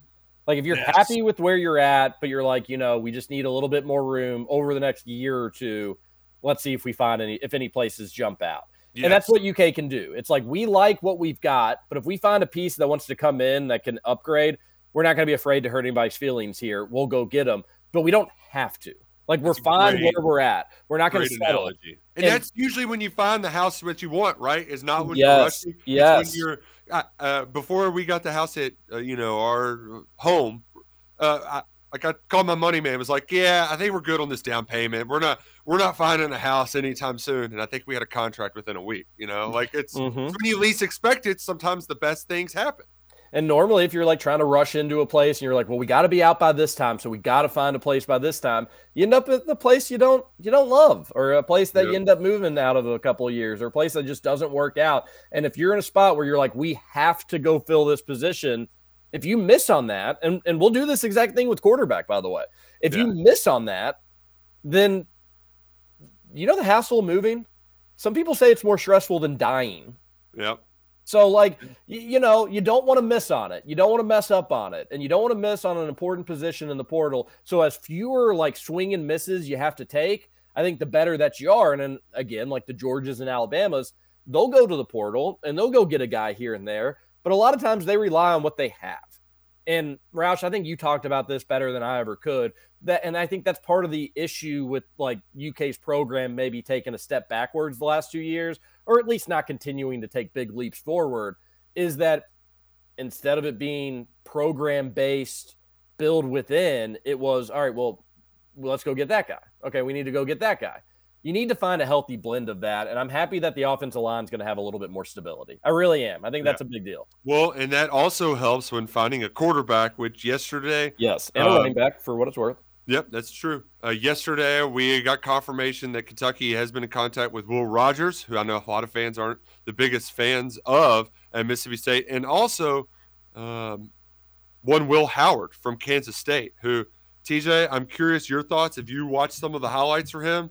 Like if you're Yes. happy with where you're at, but you're like, you know, we just need a little bit more room over the next year or two. Let's see if we find any if any places jump out. And that's what UK can do. It's like we like what we've got, but if we find a piece that wants to come in that can upgrade, we're not going to be afraid to hurt anybody's feelings here. We'll go get them, but we don't have to. Like we're That's fine great- where we're at. We're not going to settle. analogy. And, And- that's usually when you find the house that you want, right? Is not when Yes, you're rushing. It's yes. when you're uh, before we got the house at uh, you know our home. Uh, I, like I called my money man. Was like, yeah, I think we're good on this down payment. We're not we're not finding a house anytime soon. And I think we had a contract within a week. You know, like it's, Mhm. it's when you least expect it. Sometimes the best things happen. And normally, if you're like trying to rush into a place and you're like, well, we got to be out by this time, so we got to find a place by this time, you end up at the place you don't you don't love, or a place that you end up moving out of a couple of years, or a place that just doesn't work out. And if you're in a spot where you're like, we have to go fill this position, if you miss on that, and and we'll do this exact thing with quarterback, by the way, if you miss on that, then you know the hassle of moving. Some people say it's more stressful than dying. Yep. So, like, you know, you don't want to miss on it. You don't want to mess up on it. And you don't want to miss on an important position in the portal. So, as fewer like swing and misses you have to take, I think the better that you are. And then again, like the Georgias and Alabamas, they'll go to the portal and they'll go get a guy here and there. But a lot of times they rely on what they have. And Roush, I think you talked about this better than I ever could. That and I think that's part of the issue with like UK's program maybe taking a step backwards the last two years, or at least not continuing to take big leaps forward, is that instead of it being program based, build within, it was all right, well, let's go get that guy. Okay, we need to go get that guy. You need to find a healthy blend of that. And I'm happy that the offensive line is going to have a little bit more stability. I really am. I think that's a big deal. Well, and that also helps when finding a quarterback, which yesterday. Yes. And a uh, running back for what it's worth. Yep, that's true. Uh, yesterday, we got confirmation that Kentucky has been in contact with Will Rogers, who I know a lot of fans aren't the biggest fans of at Mississippi State, and also um, one Will Howard from Kansas State, who, TJ, I'm curious your thoughts. If you watched some of the highlights for him,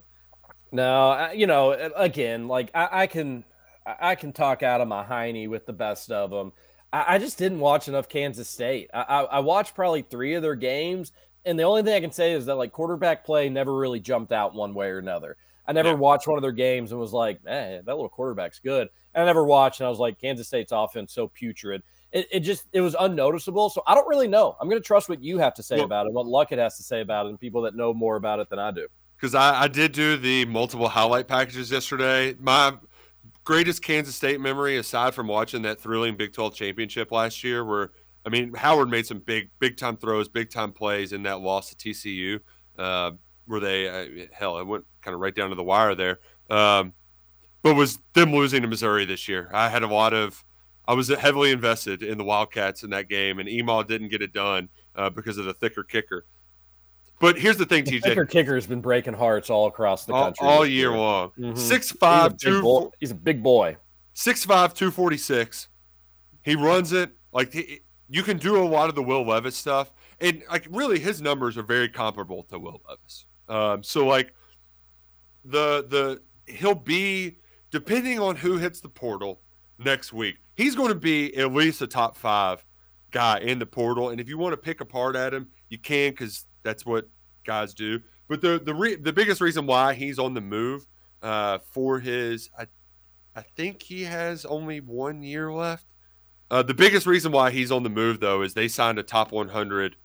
No, you know, again, like I, I can, I can talk out of my hiney with the best of them. I, I just didn't watch enough Kansas State. I watched probably three of their games, and the only thing I can say is that like quarterback play never really jumped out one way or another. I never watched one of their games and was like, man, that little quarterback's good. And I never watched, and I was like, Kansas State's offense so putrid. It, it just it was unnoticeable. So I don't really know. I'm going to trust what you have to say Well- about it, what Luckett has to say about it, and people that know more about it than I do. because I, I did do the multiple highlight packages yesterday. My greatest Kansas State memory, aside from watching that thrilling Big 12 championship last year, where I mean Howard made some big, big time throws, big time plays in that loss to TCU, uh, where they uh, hell, it went kind of right down to the wire there. Um, but was them losing to Missouri this year. I had a lot of. I was heavily invested in the Wildcats in that game, and Email didn't get it done uh, because of the thicker kicker. But here's the thing, The TJ. kicker kicker has been breaking hearts all across the country all this year long. Mhm. Six He's a five big two boy- He's a big boy. six five two forty six. He runs it like he, you can do a lot of the Will Levis stuff, and like really his numbers are very comparable to Will Levis. Um, so like the the he'll be depending on who hits the portal next week. He's going to be at least a top five guy in the portal, and if you want to pick apart at him, you can because that's what guys do. But the the re- the biggest reason why he's on the move uh, for his I, I think he has only one year left. Uh, the biggest reason why he's on the move though is they signed a top 100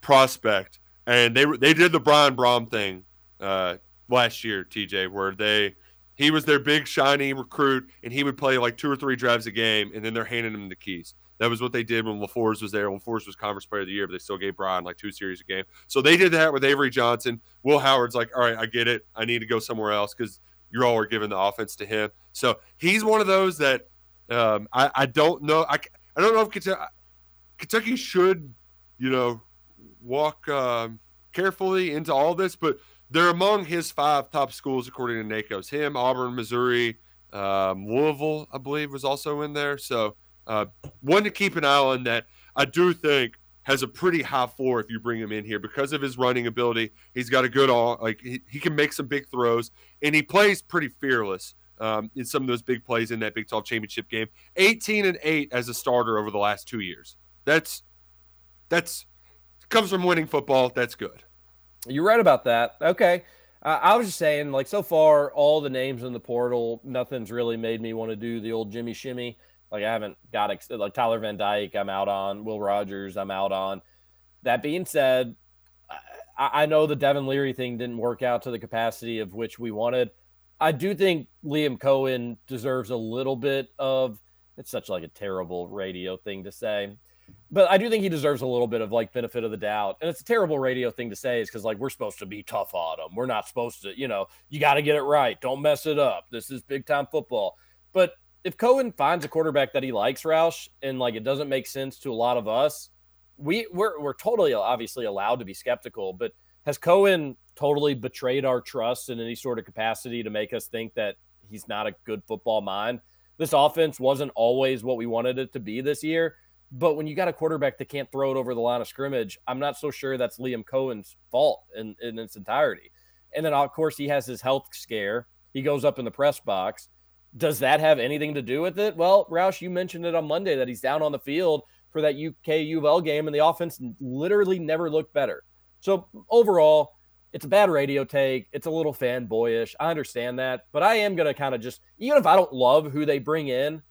prospect, and they they did the Brian Brohm thing uh, last year, TJ, where they he was their big shiny recruit, and he would play like two or three drives a game, and then they're handing him the keys. That was what they did when LeFors was there. LeFors was Conference Player of the Year, but they still gave Brian like two series a game. So they did that with Avery Johnson. Will Howard's like, all right, I get it. I need to go somewhere else because you all are giving the offense to him. So he's one of those that um, I, I don't know. I, I don't know if Kentucky, Kentucky should, you know, walk um, carefully into all this, but they're among his five top schools according to NACO's. Him, Auburn, Missouri, um, Louisville, I believe, was also in there. So uh, one to keep an eye on that I do think has a pretty high floor if you bring him in here because of his running ability. He's got a good all like he, he can make some big throws and he plays pretty fearless. Um, in some of those big plays in that Big 12 championship game. 18 and 8 as a starter over the last two years. That's that's comes from winning football. That's good. You're right about that. Okay. Uh, I was just saying, like, so far, all the names in the portal, nothing's really made me want to do the old Jimmy Shimmy. Like, I haven't got, ex- like, Tyler Van Dyke, I'm out on. Will Rogers, I'm out on. That being said, I, I know the Devin Leary thing didn't work out to the capacity of which we wanted. I do think Liam Coen deserves a little bit of, it's such like a terrible radio thing to say but I do think he deserves a little bit of like benefit of the doubt. And it's a terrible radio thing to say is because like we're supposed to be tough on him. We're not supposed to, you know, you got to get it right. Don't mess it up. This is big time football. But if Coen finds a quarterback that he likes, Roush, and like it doesn't make sense to a lot of us, we we're we're totally obviously allowed to be skeptical. But has Coen totally betrayed our trust in any sort of capacity to make us think that he's not a good football mind? This offense wasn't always what we wanted it to be this year but when you got a quarterback that can't throw it over the line of scrimmage, I'm not so sure that's Liam Coen's fault in, in its entirety. And then, of course, he has his health scare. He goes up in the press box. Does that have anything to do with it? Well, Roush, you mentioned it on Monday that he's down on the field for that UK U of L game, and the offense literally never looked better. So overall, it's a bad radio take. It's a little fanboyish. I understand that, but I am going to kind of just, even if I don't love who they bring in,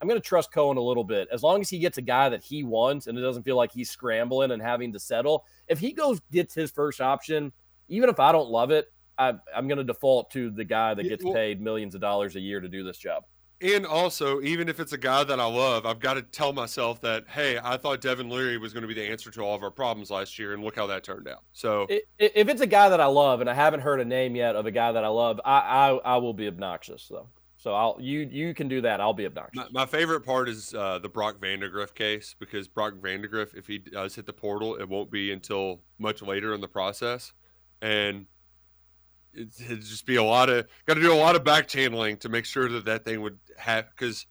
I'm going to trust Coen a little bit. As long as he gets a guy that he wants and it doesn't feel like he's scrambling and having to settle. If he goes gets his first option, even if I don't love it, I, am going to default to the guy that gets paid millions of dollars a year to do this job. And also, even if it's a guy that I love, I've got to tell myself that, hey, I thought Devin Leary was going to be the answer to all of our problems last year, and look how that turned out. So, if it's a guy that I love, and I haven't heard a name yet of a guy that I love, I I, I will be obnoxious though. So I'll you you can do that. I'll be obnoxious. My, my favorite part is uh, the Brock Vandagriff case because Brock Vandagriff, if he does hit the portal, it won't be until much later in the process, and it'd just be a lot of got to do a lot of back channeling to make sure that that thing would have because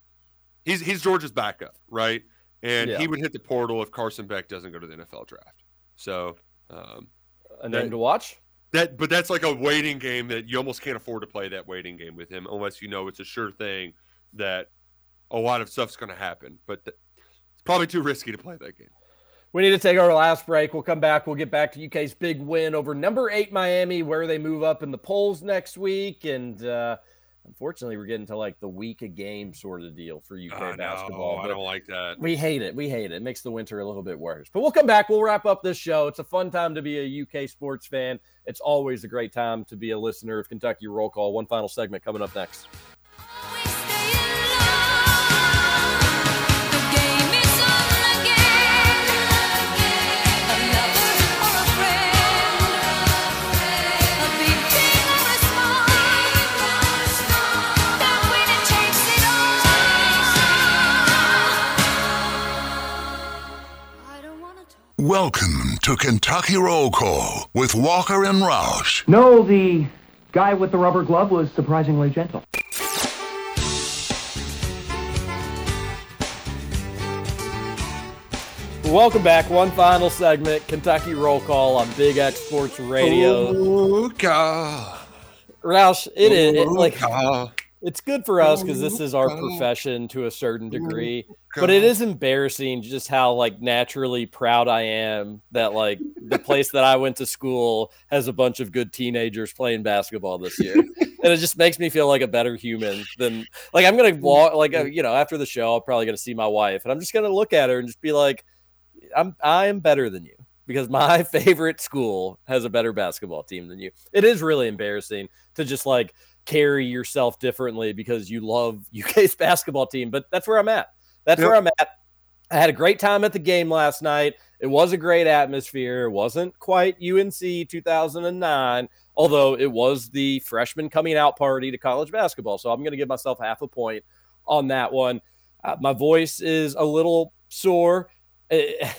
he's he's Georgia's backup, right? And Yeah. he would hit the portal if Carson Beck doesn't go to the NFL draft. So, um, A name to watch. that, but that's like a waiting game that you almost can't afford to play that waiting game with him unless you know it's a sure thing that a lot of stuff's going to happen. But th- it's probably too risky to play that game. We need to take our last break. We'll come back. We'll get back to UK's big win over number eight Miami, where they move up in the polls next week. And uh, unfortunately, we're getting to like the week a game sort of deal for UK Oh, basketball. no, I don't like that. We hate it. We hate it. It makes the winter a little bit worse. But we'll come back. We'll wrap up this show. It's a fun time to be a UK sports fan. It's always a great time to be a listener of Kentucky Roll Call. One final segment coming up next. Welcome to Kentucky Roll Call with Walker and Roush. No, the guy with the rubber glove was surprisingly gentle. Welcome back. One final segment Kentucky Roll Call on Big X Sports Radio. Roush, it is it, like it's good for us because this is our mm-hmm. profession to a certain mm-hmm. degree, but it is embarrassing just how like naturally proud I am that like the place that I went to school has a bunch of good teenagers playing basketball this year, and it just makes me feel like a better human than like I'm gonna (laughs) walk like uh, mm-hmm. you know after the show I'm probably gonna see my wife and I'm just gonna look at her and just be like, I'm I am better than you because my (laughs) favorite school has a better basketball team than you. It is really embarrassing to just like carry yourself differently because you love (laughs) UK's basketball team, but that's where I'm at. That's Yep. where I'm at. I had a great time at the game last night. It was a great atmosphere. It wasn't quite UNC 2009, although it was the freshman coming out party to college basketball. So I'm going to give myself half a point on that one. Uh, my voice is a little sore. Eh,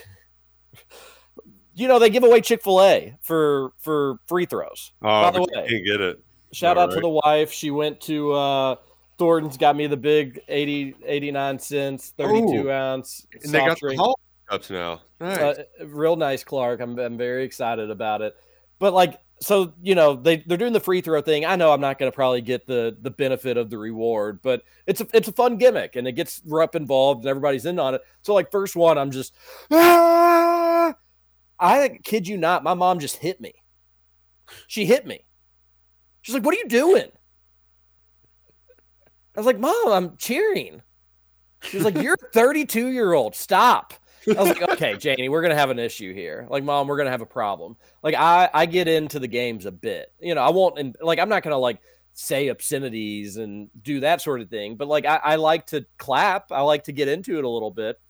(laughs) you know, they give away Chick fil A for, for free throws. Oh, by the way. can't get it. Shout out to the wife. She went to uh Thornton's, got me the big 80, 89 cents, 32 Ooh. ounce. And they got the drink. Hall cups now. Nice. Uh, real nice, Clark. I'm, I'm very excited about it. But like, so you know they they're doing the free throw thing. I know I'm not going to probably get the the benefit of the reward, but it's a it's a fun gimmick and it gets Rupp involved and everybody's in on it. So like first one, I'm just ah! I kid you not, my mom just hit me. She hit me. She's like, "What are you doing?" I was like, "Mom, I'm cheering." She was like, "You're 32 year old. Stop." I was like, "Okay, Janie, we're gonna have an issue here. Like, Mom, we're gonna have a problem." Like, I I get into the games a bit. You know, I won't. And like, I'm not gonna like say obscenities and do that sort of thing. But like, I, I like to clap. I like to get into it a little bit.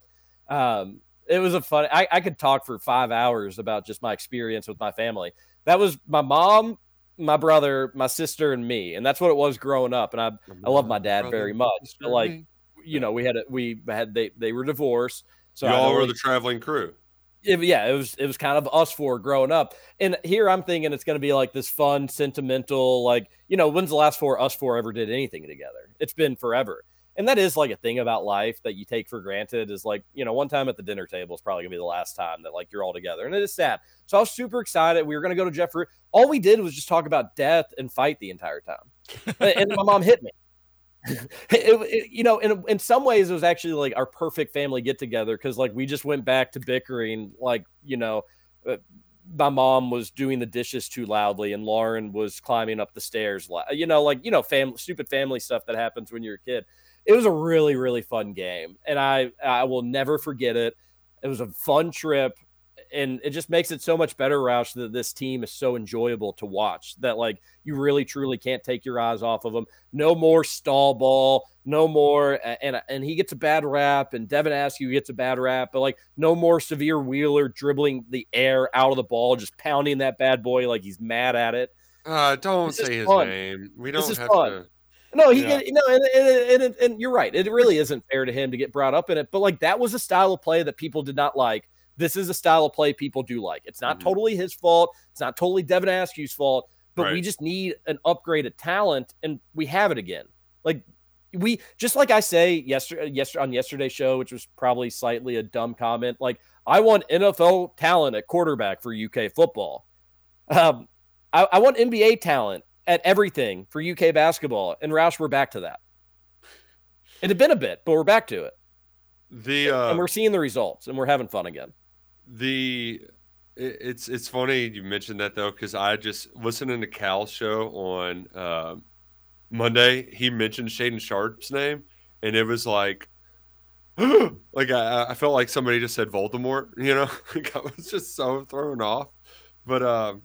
Um, it was a fun. I, I could talk for five hours about just my experience with my family. That was my mom, my brother, my sister, and me, and that's what it was growing up. And I I love my dad very much. But like, you know, we had a, we had they they were divorced, so Y'all were the traveling crew. it- yeah, it was it was kind of us four growing up. And here I'm thinking it's going to be like this fun, sentimental, like you know, when's the last four us four ever did anything together? It's been forever. And that is like a thing about life that you take for granted is like, you know, one time at the dinner table is probably gonna be the last time that like you're all together. And it is sad. So I was super excited. We were gonna go to Jeffrey. All we did was just talk about death and fight the entire time. and my mom hit me. (laughs) it, it- you know, in in some ways, it was actually like our perfect family get together because like we just went back to bickering. Like you know, uh, my mom was doing the dishes too loudly, and Lauren was climbing up the stairs. You know, like you know, family stupid family stuff that happens when you're a kid. It was a really really fun game, and I I will never forget it. It was a fun trip and it just makes it so much better, Roush, that this team is so enjoyable to watch. That like you really truly can't take your eyes off of them. No more stall ball, no more, and and he gets a bad rap, and Devin Askew gets a bad rap, but like no more Sahvir Wheeler dribbling the air out of the ball, just pounding that bad boy like he's mad at it. Uh, don't This say his fun. name. We don't have fun. to. No, he Yeah. no, and, and, and, and you're right. It really isn't fair to him to get brought up in it. But like that was a style of play that people did not like. This is a style of play people do like. It's not Mm-hmm. totally his fault. It's not totally Devin Askew's fault. But we just need an upgraded talent, and we have it again. Like we just like I say yesterday, yesterday on yesterday's show, which was probably slightly a dumb comment. Like I want NFL talent at quarterback for UK football. Um, I, I want NBA talent at everything for UK basketball. And Roush, we're back to that. It had been a bit, but we're back to it. The uh, and we're seeing the results and we're having fun again. the it's it's funny you mentioned that though because I just listening to Cal's show on um Monday. He mentioned Shaedon Sharpe's name, and it was like, (gasps) like I, I felt like somebody just said Voldemort. You know, (laughs) like I was just so thrown off. But um,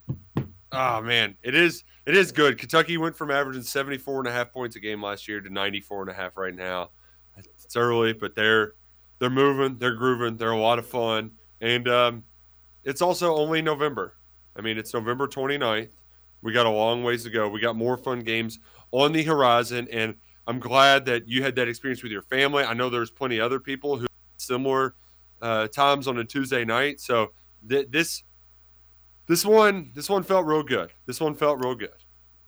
oh man, it is it is good. Kentucky went from averaging 74 and a half points a game last year to 94 and a half right now. It's early, but they're they're moving, they're grooving, they're a lot of fun. And um, it's also only November. I mean, it's November 29th. We got a long ways to go. We got more fun games on the horizon. And I'm glad that you had that experience with your family. I know there's plenty of other people who similar uh, times on a Tuesday night. So th- this this one this one felt real good. This one felt real good.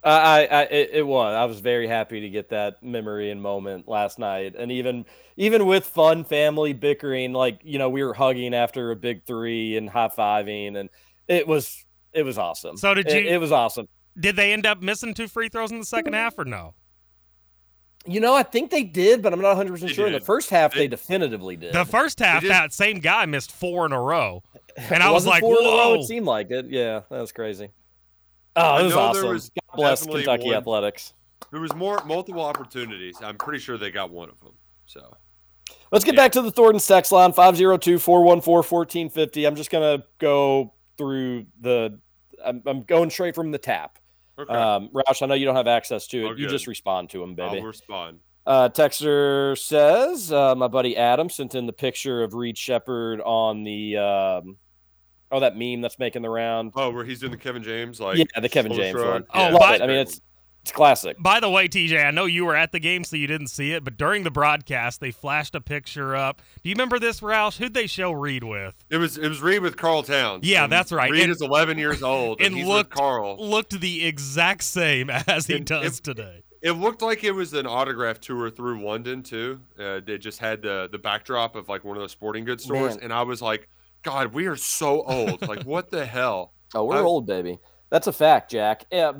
Uh, I, I it, it was. I was very happy to get that memory and moment last night, and even even with fun family bickering, like you know, we were hugging after a big three and high fiving, and it was it was awesome. So did you- It, was awesome. Did they end up missing two free throws in the second half or no? You know, I think they did, but I'm not 100 percent sure. In the first half, they, definitively did. The first half, that same guy missed four in a row, and I was like, four in a row, "Whoa!" It seemed like it. Yeah, that was crazy. Oh, it was awesome. was God bless Kentucky one- athletics. There was more multiple opportunities. I'm pretty sure they got one of them. So Let's get back to the Thornton sex line 502 414 1450. I'm just going to go through the, I'm, I'm going straight from the tap. Okay. Um, Roush, I know you don't have access to it. Oh, you just respond to him, baby. I'll respond. Uh, Texter says, uh, my buddy Adam sent in the picture of Reed Sheppard on the, um, oh, that meme that's making the round. Oh, where he's doing the Kevin James like yeah, the Kevin James shrug? one. Oh, Love by- it. I mean, it's it's classic. By the way, TJ, I know you were at the game, so you didn't see it, but during the broadcast, they flashed a picture up. Do you remember this, Roush? Who'd they show Reed with? It was it was Reed with Karl Towns. Yeah, that's right. Reed And- is 11 years old, (laughs) and, and he's looked with Karl. looked the exact same (laughs) as he And does if- today. It looked like it was an autograph tour through London too. Uh, they just had the the backdrop of like one of those sporting goods stores, Man. and I was like, God, we are so old. like, what the hell? (laughs) Oh, we're I- old, baby. That's a fact, Jack. Yeah,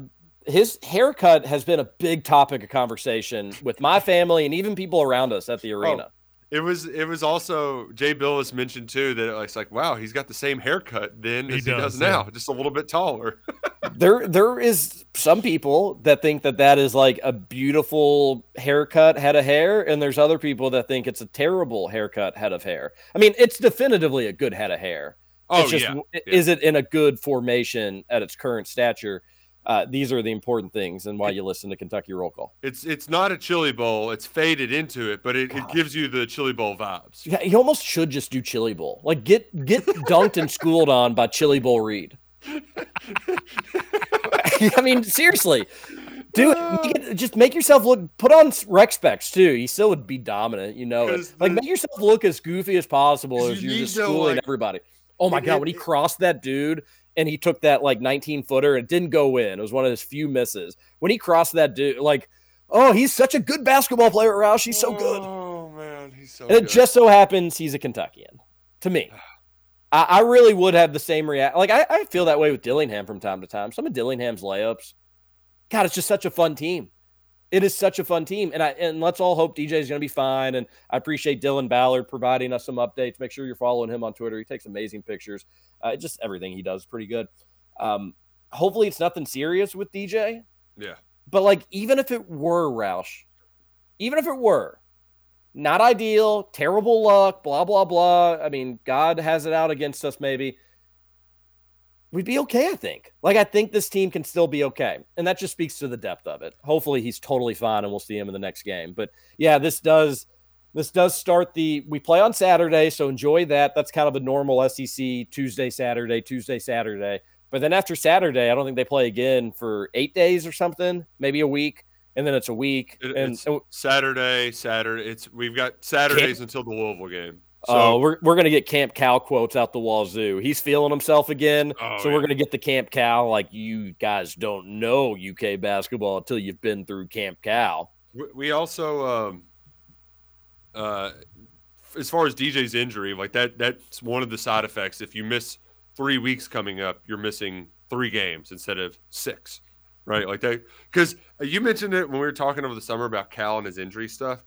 his haircut has been a big topic of conversation with my family and even people around us at the oh, arena. Oh, it was it was also Jay Bilas mentioned too that it's like wow he's got the same haircut then He as he does, does, yeah. now just a little bit taller. (laughs) there there is some people that think that that is like a beautiful haircut head of hair and there's other people that think it's a terrible haircut head of hair i mean it's definitively a good head of hair Oh, it's just yeah, w- yeah. is it in a good formation at its current stature uh, these are the important things and why you listen to kentucky roll call. It's it's not a chili bowl. It's faded into it, but it, it gives you the chili bowl vibes. yeah, you almost should just do chili bowl. Like get get dunked and schooled on by chili bowl reed. (laughs) I mean seriously. Do it, make it- just make yourself look put on rec specs too. You still would be dominant you know it. like make yourself look as goofy as possible as you you're just schooling like- everybody. Oh my god when he crossed that dude and he took that like 19 footer and didn't go in it was one of his few misses when he crossed that dude like oh he's such a good basketball player roush he's so good Oh man, he's so and it just so happens he's a Kentuckian. To me, (sighs) I, I really would have the same react. Like I, I feel that way with Dillingham from time to time. Some of Dillingham's layups, God, it's just such a fun team. It is such a fun team, and I and let's all hope DJ is going to be fine. And I appreciate Dylan Ballard providing us some updates. Make sure you're following him on Twitter. He takes amazing pictures. Uh, just everything he does is pretty good. Um, hopefully, it's nothing serious with DJ. yeah. But like, even if it were Roush, even if it were, not ideal, terrible luck, blah blah blah. I mean, God has it out against us, maybe. We'd be okay, I think. Like, I think this team can still be okay. And that just speaks to the depth of it. Hopefully he's totally fine and we'll see him in the next game. But yeah, this does this does start the we play on Saturday, so enjoy that. That's kind of a normal SEC Tuesday, Saturday, Tuesday, Saturday. But then after Saturday, I don't think they play again for eight days or something, maybe a week, and then it's a week. It- and it's Saturday, Saturday. It's we've got Saturdays until the Louisville game. So Oh, we're, we're gonna get Camp Cal quotes out the wazoo. He's feeling himself again, Oh, so we're gonna get the Camp Cal. Like you guys don't know UK basketball until you've been through Camp Cal. we, we also um uh as far as DJ's injury, like that that's one of the side effects. If you miss three weeks coming up, you're missing three games instead of six. Right? Like that because you mentioned it when we were talking over the summer about Cal and his injury stuff.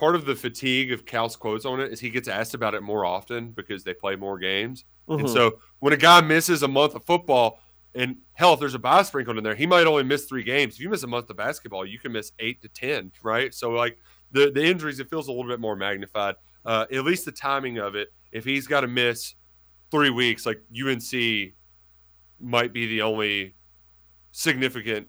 Part of the fatigue of Cal's quotes on it is he gets asked about it more often because they play more games. And Mhm. so when a guy misses a month of football, and hell, if there's a bye sprinkled in there, he might only miss three games. If you miss a month of basketball, you can miss eight to ten, right? So like the the injuries, it feels a little bit more magnified. Uh, at least the timing of it. If he's got to miss three weeks, like UNC might be the only significant.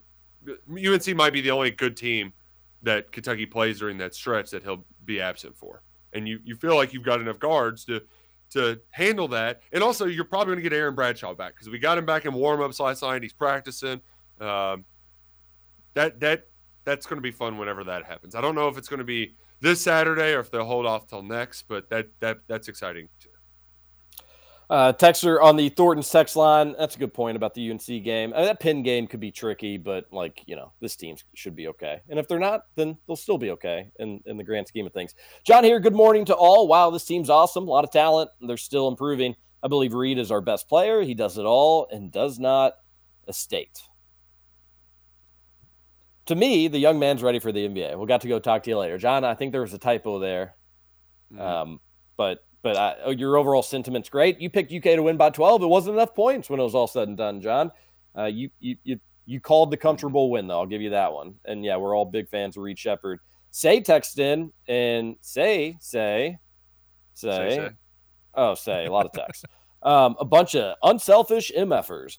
UNC might be the only good team that Kentucky plays during that stretch that he'll be absent for, and you you feel like you've got enough guards to to handle that. And also, you're probably going to get Aaron Bradshaw back because we got him back in warm-ups last night. He's practicing. Um, that that that's going to be fun whenever that happens. I don't know if it's going to be this Saturday or if they'll hold off till next, but that that that's exciting. Too. Uh, Texter on the Thorntons text line. That's a good point about the UNC game. Uh, that Penn game could be tricky, but like you know, this team should be okay. And if they're not, then they'll still be okay in in the grand scheme of things. John here. Good morning to all. Wow, this team's awesome. A lot of talent. They're still improving. I believe Reed is our best player. He does it all and does not estate. To me, the young man's ready for the NBA. We'll got to go talk to you later, John. I think there was a typo there. Um, but but I, oh, your overall sentiment's great. You picked UK to win by 12. It wasn't enough points when it was all said and done, John. Uh, you you you you called the comfortable win though. I'll give you that one. And yeah, we're all big fans of Reed Sheppard. Say text in and say say say, say. oh say a lot of text. (laughs) um, a bunch of unselfish MFers.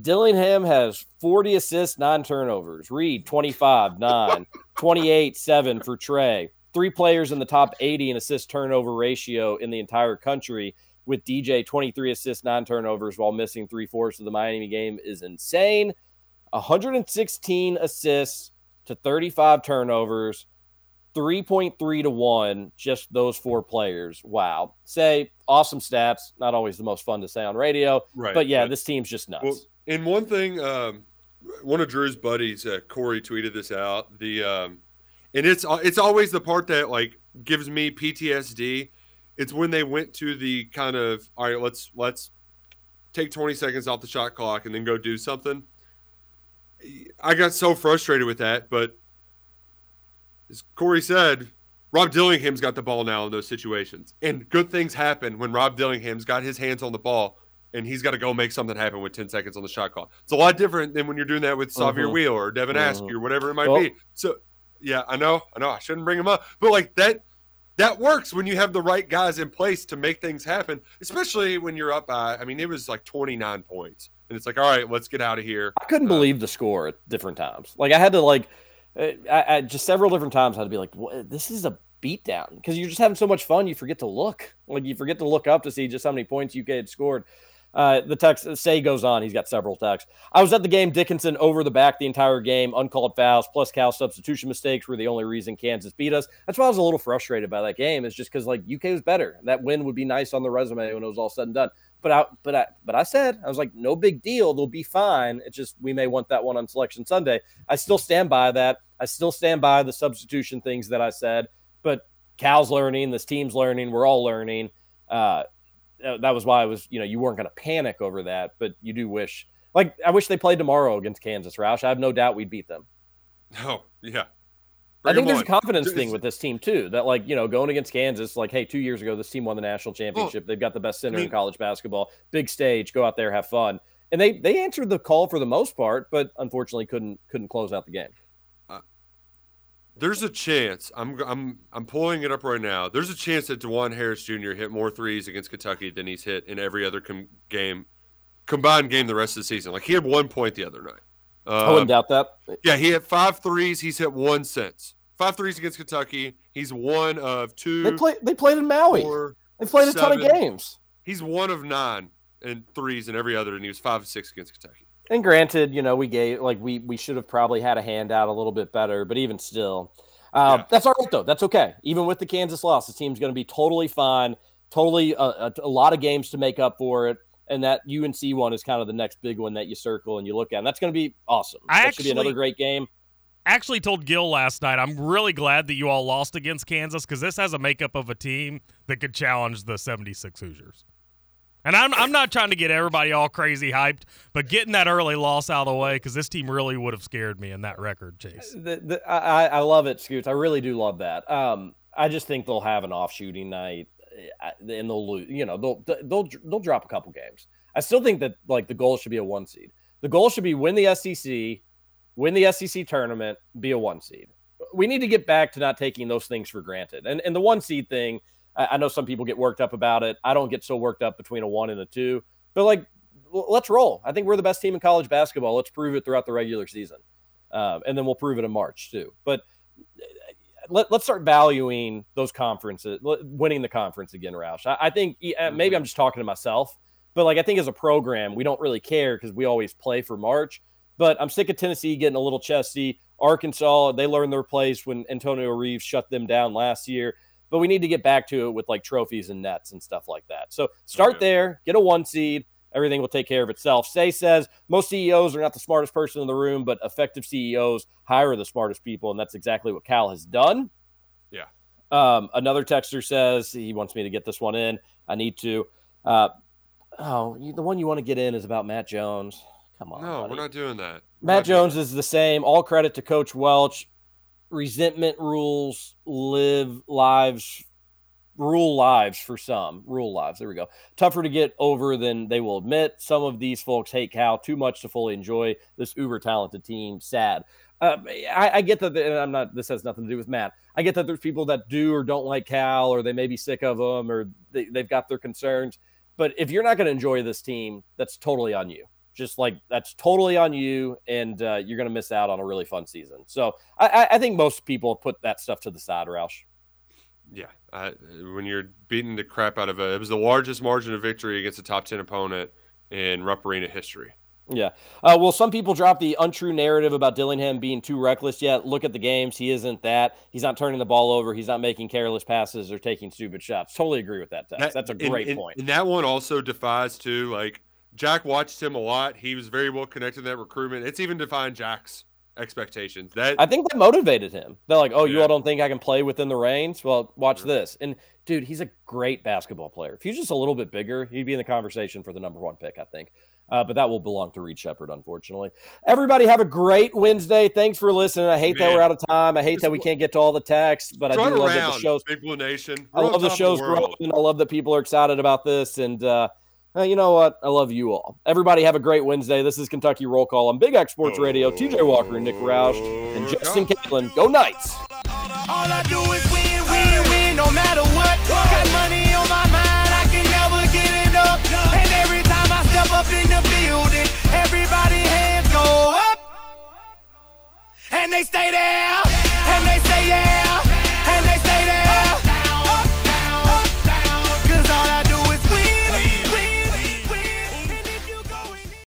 Dillingham has 40 assists, nine turnovers. Reed 25, 9, (laughs) 28, 7 for Tre. Three players in the top 80 in assist turnover ratio in the entire country, with DJ 23 assists, nine turnovers while missing three fourths of the Miami game is insane. 116 assists to 35 turnovers, 3.3 to 1, just those four players. Wow. Say awesome stats. Not always the most fun to say on radio, Right, but yeah, this team's just nuts. Well, and one thing, um, one of Drew's buddies, uh, Corey, tweeted this out. The um, and it's it's always the part that like gives me PTSD. It's when they went to the kind of all right, let's let's take 20 seconds off the shot clock and then go do something. I got so frustrated with that, but as Corey said, Rob Dillingham's got the ball now in those situations, and good things happen when Rob Dillingham's got his hands on the ball and he's got to go make something happen with 10 seconds on the shot clock. It's a lot different than when you're doing that with Sahvir Mhm. Wheeler or Devin Mhm. Askew or whatever it might Well- be. So, yeah, I know, I know, I shouldn't bring him up, but like that, that works when you have the right guys in place to make things happen, especially when you're up by. I mean, it was like 29 points, and it's like, all right, let's get out of here. I couldn't believe the score at different times. Like I had to like, uh, I, I just several different times I had to be like, what, this is a beatdown because you're just having so much fun. You forget to look, like you forget to look up to see just how many points UK had scored. Uh, the text say goes on. He's got several texts. I was at the game. Dickinson over the back the entire game. Uncalled fouls plus Cal substitution mistakes were the only reason Kansas beat us. That's why I was a little frustrated by that game. Is just because like UK was better. That win would be nice on the resume when it was all said and done. But I, but I, but I said I was like, no big deal. They'll be fine. It's just we may want that one on Selection Sunday. I still stand by that. I still stand by the substitution things that I said. But Cal's learning. This team's learning. We're all learning. Uh, Uh, that was why I was, you know, you weren't going to panic over that, but you do wish, like, I wish they played tomorrow against Kansas, Roush. I have no doubt we'd beat them. (laughs) Oh, yeah. I think there's a confidence thing with this team too. That like you know going against Kansas, like hey, two years ago this team won the national championship. They've got the best center in mean- college basketball. Big stage, go out there, have fun. And they they answered the call for the most part, but unfortunately couldn't couldn't close out the game. There's a chance. I'm I'm I'm pulling it up right now. There's a chance that Dajuan Harris Jr. hit more threes against Kentucky than he's hit in every other com- game, combined game the rest of the season. Like he had one point the other night. I wouldn't Uh, doubt that. Yeah, he had five threes. He's hit one since. Five threes against Kentucky. He's one of two. They play they played in Maui. four, They played a ton of games. He's one of nine and threes in every other, and he was five of six against Kentucky. And granted, you know, we gave like we we should have probably had a handout a little bit better, but even still, uh, that's all right though. That's okay. Even with the Kansas loss, the team's going to be totally fine. Totally a, a, a lot of games to make up for it, and that UNC one is kind of the next big one that you circle and you look at, and that's going to be awesome. I that should be another great game. actually told Gil last night, I'm really glad that you all lost against Kansas because this has a makeup of a team that could challenge the 76 Hoosiers. And I'm, I'm not trying to get everybody all crazy hyped, but getting that early loss out of the way because this team really would have scared me in that record chase. The, the, I, I- love it, Scoots. I really do love that. Um, I just think they'll have an off shooting night, uh, and they'll lose. You know, they'll they'll they'll drop a couple games. I still think that like the goal should be a one seed. The goal should be win the SEC, win the SEC tournament, be a one seed. We need to get back to not taking those things for granted. And and the one seed thing, I, I know some people get worked up about it. I don't get so worked up between a one and a two, but like let's roll. I think we're the best team in college basketball. Let's prove it throughout the regular season, um, and then we'll prove it in March too. But uh, let, let's start valuing those conferences, l- winning the conference again, Roush. I, I think uh, maybe I'm just talking to myself, but like I think as a program, we don't really care because we always play for March. But I'm sick of Tennessee getting a little chesty. Arkansas, they learned their place when Antonio Reeves shut them down last year. But we need to get back to it with like trophies and nets and stuff like that. So start there, get a one seed. Everything will take care of itself. Say says most CEOs are not the smartest person in the room, but effective CEOs hire the smartest people, and that's exactly what Cal has done. Yeah. Um, another texter says he wants me to get this one in. I need to. Uh, oh, you, the one you want to get in is about Matt Jones. Come on. No, buddy. we're not doing that. We're Matt Jones is the same. All credit to Coach Welch. Resentment rules live lives, rule lives for some. Rule lives. There we go. Tougher to get over than they will admit. Some of these folks hate Cal too much to fully enjoy this uber talented team. Sad. Uh, I, I get that. And I'm not. This has nothing to do with Matt. I get that there's people that do or don't like Cal, or they may be sick of them, or they, they've got their concerns. But if you're not going to enjoy this team, that's totally on you just like that's totally on you and uh, you're going to miss out on a really fun season. So I, I- think most people put that stuff to the side roush. Yeah, I, when you're beating the crap out of a, it was the largest margin of victory against a top ten opponent in Rupp Arena history. yeah. Uh, well some people drop the untrue narrative about dillingham being too reckless yet. Look at the games. He isn't that. He's not turning the ball over. He's not making careless passes or taking stupid shots. Totally agree with that, Tex. That- that's a and- great and- point. And that one also defies too. Like Jack watched him a lot. He was very well connected in that recruitment. It's even defined Jack's expectations. That I think that motivated him. They're like, "Oh, you all don't think I can play within the reins? Well, watch this." And dude, he's a great basketball player. If he's just a little bit bigger, he'd be in the conversation for the number one pick. I think. Uh, but that will belong to Reed Sheppard, unfortunately. Everybody have a great Wednesday. Thanks for listening. I hate that we're out of time. I hate that we can't get to all the texts, but I do love that the show's Big Blue Nation. I We're on love the show's world. growing. I love that people are excited about this. And uh, uh, you know what? I love you all. Everybody have a great Wednesday. This is Kentucky Roll Call on Big X Sports Radio. TJ Walker and Nick Roush and Justin Caitlin. Go Knights. All I do is win, win, win, no matter what. Got money on my mind, I can never get enough. And every time I step up in the building, everybody hands go up. And they stay there.